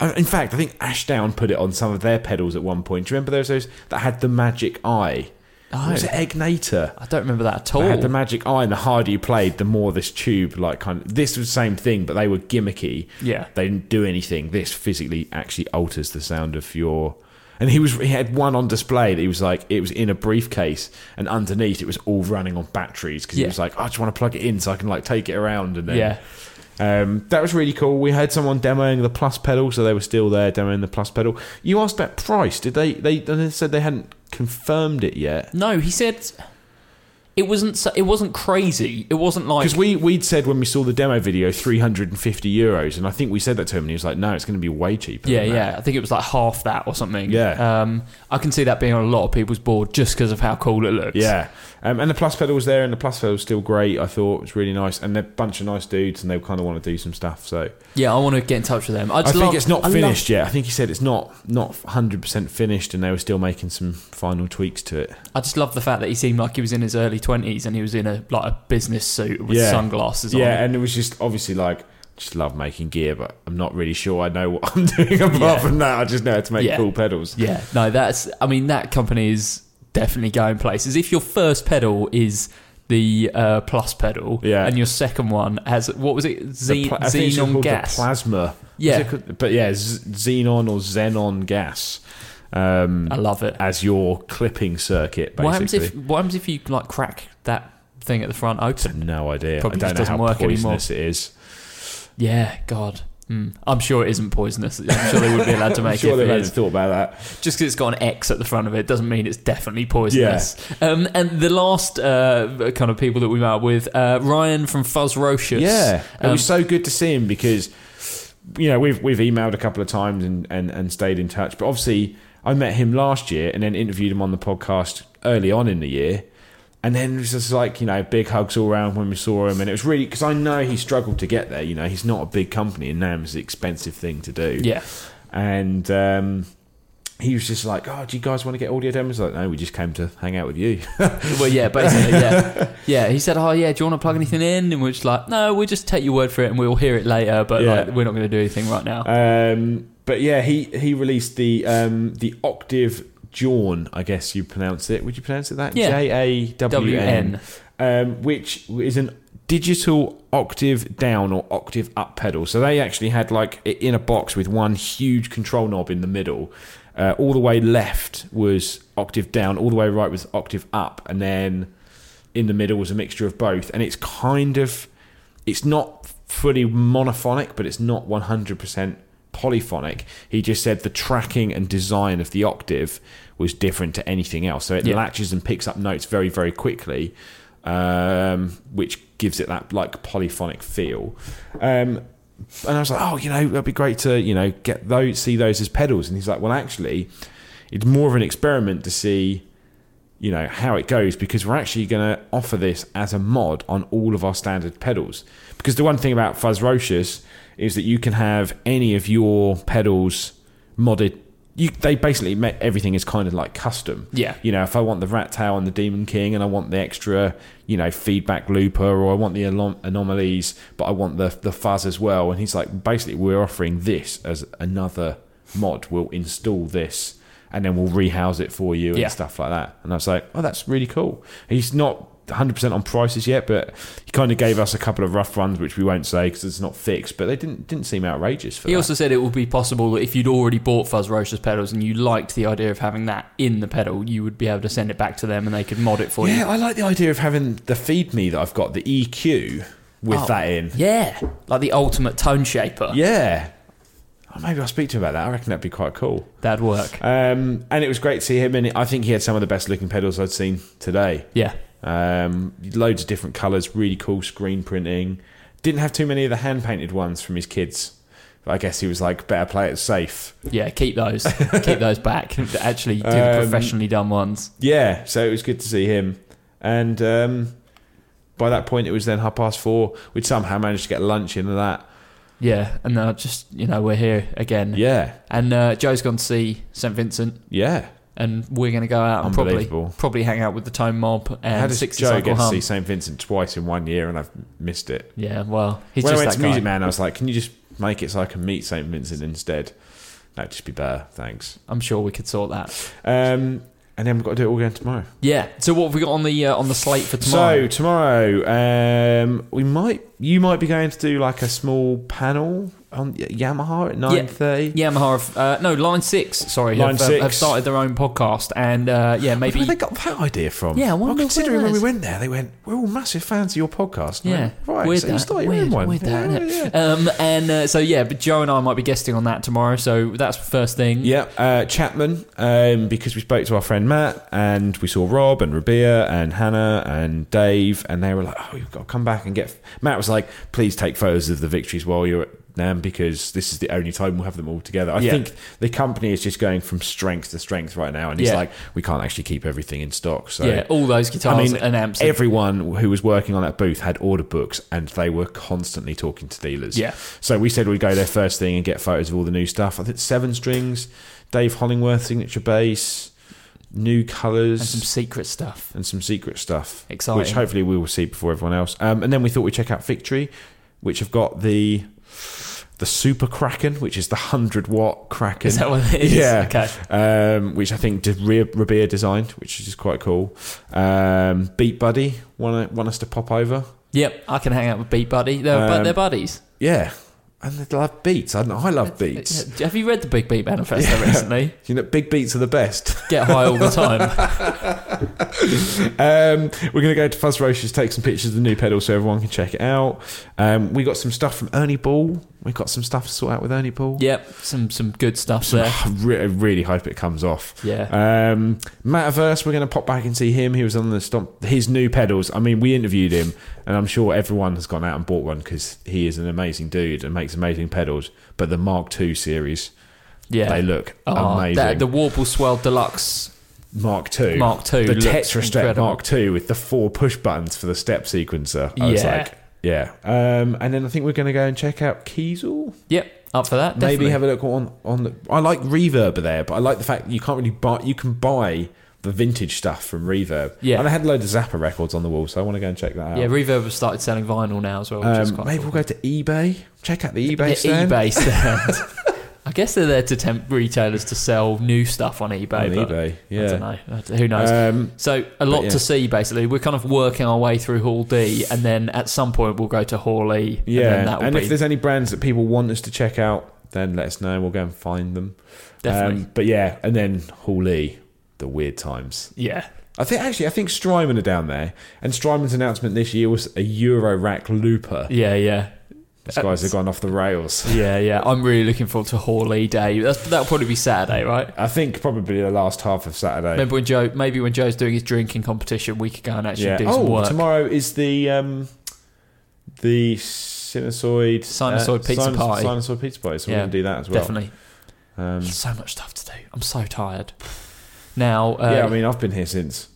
uh, In fact, I think Ashdown put it on some of their pedals at one point. Do you remember those, those that had the magic eye? Oh. Was it Egnater? I don't remember that at all. They had the magic eye, and the harder you played, the more this tube, like kind of. This was the same thing, but they were gimmicky. Yeah. They didn't do anything. This physically actually alters the sound of your. And he was he had one on display that he was like it was in a briefcase, and underneath it was all running on batteries because he Yeah. was like, I just want to plug it in so I can like take it around and then. Yeah. Um, that was really cool. We had someone demoing the plus pedal, so they were still there demoing the plus pedal. You asked about price. Did they? They, they said they hadn't confirmed it yet. No, he said it wasn't. so- It wasn't crazy. It wasn't like Because we we'd said when we saw the demo video, three hundred and fifty euros, and I think we said that to him, and he was like, "No, it's going to be way cheaper." Yeah, than that." yeah. I think it was like half that or something. Yeah. Um, I can see that being on a lot of people's board just because of how cool it looks. Yeah, um, and the plus pedal was there, and the plus pedal was still great. I thought it was really nice, and they're a bunch of nice dudes, and they kind of want to do some stuff. So Yeah, I want to get in touch with them. I, I think love- it's not I love- finished yet. I think he said it's not not hundred percent finished, and they were still making some final tweaks to it. I just love the fact that he seemed like he was in his early twenties and he was in a like a business suit with yeah. sunglasses on. Yeah, and it was just obviously like just love making gear, but I'm not really sure I know what I'm doing apart Yeah. from that. I just know how to make Yeah. cool pedals. Yeah, no, that's. I mean, that company is definitely going places. If your first pedal is the uh, plus pedal, Yeah. and your second one has what was it, Ze- pla- I think it's xenon gas? the plasma. Yeah. But yeah, z- xenon or xenon gas. Um, I love it. as your clipping circuit. Basically, What happens if What happens if you like crack that thing at the front open? no idea. Probably I don't know doesn't how work anymore. poisonous it is. Yeah, God. Mm. I'm sure it isn't poisonous. I'm sure they would be allowed to I'm make sure it. they've it had is. thought about that. Just because it's got an X at the front of it doesn't mean it's definitely poisonous. Um, and the last uh, kind of people that we met with, uh, Ryan from Fuzzrocious. Yeah, it Um, was so good to see him because you know we've we've emailed a couple of times and, and, and stayed in touch. But obviously, I met him last year and then interviewed him on the podcast early on in the year. And then it was just like, you know, big hugs all around when we saw him. And it was really, because I know he struggled to get there. You know, he's not a big company and NAMM's an expensive thing to do. Yeah. And um, he was just like, oh, do you guys want to get audio demos? Like, no, we just came to hang out with you. Well, yeah, basically, yeah. Yeah, he said, oh, yeah, do you want to plug anything in? And we're just like, no, we'll just take your word for it and we'll hear it later, but Yeah. like, we're not going to do anything right now. Um, but yeah, he he released the um, the octave Jawn, I guess you pronounce it. Would you pronounce it that? Yeah. J A W N, um, which is an digital octave down or octave up pedal. So they actually had like it in a box with one huge control knob in the middle. Uh, all the way left was octave down, all the way right was octave up, and then in the middle was a mixture of both. And it's kind of it's not fully monophonic, but it's not 100% polyphonic. He just said the tracking and design of the octave was different to anything else. So it Yeah. latches and picks up notes very, very quickly, um, which gives it that like polyphonic feel. Um, and I was like, oh, you know, that'd be great to, you know, get those, see those as pedals. And he's like, well, actually, it's more of an experiment to see you know how it goes because we're actually going to offer this as a mod on all of our standard pedals because the one thing about fuzz Fuzzrocious is that you can have any of your pedals modded you, they basically make everything is kind of like custom Yeah. you know if I want the rat tail and the demon king and I want the extra you know feedback looper or I want the anom- anomalies but I want the the fuzz as well and he's like basically we're offering this as another mod we'll install this and then we'll rehouse it for you and Yeah. stuff like that. And I was like, oh, that's really cool. He's not 100% on prices yet, but he kind of gave us a couple of rough runs, which we won't say because it's not fixed. But they didn't didn't seem outrageous for He that. also said it would be possible that if you'd already bought Fuzzrocious pedals and you liked the idea of having that in the pedal, you would be able to send it back to them and they could mod it for you. yeah. I like the idea of having the feed me that I've got the EQ with Oh, that in. Yeah, like the ultimate tone shaper. Yeah. Oh, maybe I'll speak to him about that. I reckon that'd be quite cool. That'd work. Um, and it was great to see him, and I think he had some of the best looking pedals I'd seen today. Yeah. Um, loads of different colours, really cool screen printing. Didn't have too many of the hand painted ones from his kids. I guess he was like, better play it safe. Yeah, keep those. keep those back. Actually, do the Um, professionally done ones. Yeah, so it was good to see him. And um, by that point, it was then half past four. We'd somehow managed to get lunch into that. Yeah, and uh, just you know we're here again. Yeah, and uh, Joe's gone to see St Vincent, yeah. And we're going to go out and probably probably hang out with the Tone Mob and How does Sixty Joe Cycle get to Hum. see St. Vincent twice in one year and I've missed it? Yeah, well, he's when I just went that to guy. Music Man, I was like, can you just make it so I can meet St. Vincent instead? That'd just be better, thanks. I'm sure we could sort that. Um, and then we've got to do it all again tomorrow. Yeah. So what have we got on the uh, on the slate for tomorrow? So tomorrow, um, we might, you might be going to do like a small panel on Yamaha at nine thirty. Yamaha, have, uh, no, Line Six. Sorry, Line have, um, Six. have started their own podcast, and uh, yeah, maybe Where they got that idea from? Yeah, I well, considering where when we went there, they went, "We're all massive fans of your podcast." And I Yeah, went, right. weird so you that. start your weird, own one. weird that, Yeah, innit? yeah. Um, and uh, so yeah, but Joe and I might be guesting on that tomorrow. So that's the first thing. Yeah, uh, Chapman, um, because we spoke to our friend Matt and we saw Rob and Rabea and Hannah and Dave, and they were like, "Oh, you've got to come back and get." Matt was like, "Please take photos of the victories while you're at NAMM because this is the only time we'll have them all together." I Yeah. think the company is just going from strength to strength right now, and it's Yeah. like, "We can't actually keep everything in stock." So Yeah, all those guitars I mean, and amps. everyone who was working on that booth had order books, and they were constantly talking to dealers. Yeah. So we said we'd go there first thing and get photos of all the new stuff. I think seven strings, Dave Hollingworth signature bass, new colours, and some secret stuff. and some secret stuff. Exciting. Which hopefully we will see before everyone else. Um, and then we thought we'd check out Victory, which have got the the Super Kraken, which is the hundred watt Kraken. Is that what it is? Yeah. Okay. Um, which I think did Rabea designed, which is quite cool. Um, Beat Buddy want want us to pop over? Yep, I can hang out with Beat Buddy. They're, Um, they're buddies. Yeah. And they love beats. I, know, I love beats. Have you read the Big Beat Manifesto recently? You know, big beats are the best. Get high all the time. Um, we're going to go to Fuzzrocious, take some pictures of the new pedal so everyone can check it out. Um, we got some stuff from Ernie Ball. We've got some stuff to sort out with Ernie Ball. Yep, some some good stuff there. I re- really hope it comes off. Yeah. Um, Mattoverse, we're going to pop back and see him. He was on the stomp. His new pedals. I mean, we interviewed him, and I'm sure everyone has gone out and bought one because he is an amazing dude and makes amazing pedals. But the Mark II series, Yeah, they look Oh, amazing. that- the Warble Swell Deluxe. Mark II. Mark II The Tetra Step. Mark II with the four push buttons for the step sequencer. I was Yeah. like, yeah. Um, and then I think we're going to go and check out Kiesel. Yep, up for that. Maybe definitely. have a look on on the. I like Reverb there, but I like the fact that you can't really buy. You can buy the vintage stuff from Reverb. Yeah. and I had a load of Zappa records on the wall, so I want to go and check that out. Yeah, Reverb have started selling vinyl now as well. Which is um, maybe cool. we'll go to eBay. Check out the eBay The stand. eBay stand. I guess they're there to tempt retailers to sell new stuff on eBay. On eBay, I don't know. Who knows? Um, so a lot yeah. to see. Basically, we're kind of working our way through Hall D, and then at some point we'll go to Hall E. and, then yeah, that will and be if there's any brands that people want us to check out, then let us know. We'll go and find them. definitely. Um, but yeah, and then Hall E, the weird times. yeah, I think actually, I think Strymon are down there, and Strymon's announcement this year was a Euro rack looper. yeah, yeah. These guys have gone off the rails. Yeah, yeah. I'm really looking forward to Hawley Day. That's, that'll probably be Saturday, right? I think probably the last half of Saturday. Remember when Joe? Maybe when Joe's doing his drinking competition, we could go and actually yeah. do some Oh, work. tomorrow is the um, the sinusoid Sinusoid pizza sinus- party. Sinusoid pizza party. So we're Yeah, going to do that as well. Definitely. Um, So much stuff to do. I'm so tired. Now, uh, yeah, I mean, I've been here since.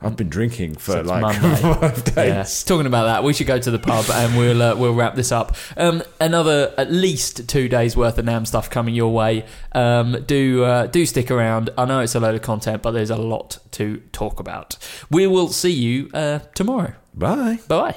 I've been drinking for Since like five days. Yeah. Talking about that, we should go to the pub and we'll uh, we'll wrap this up. Um, another at least two days worth of NAMM stuff coming your way. Um, do uh, do stick around. I know it's a load of content, but there's a lot to talk about. We will see you uh, tomorrow. Bye. Bye.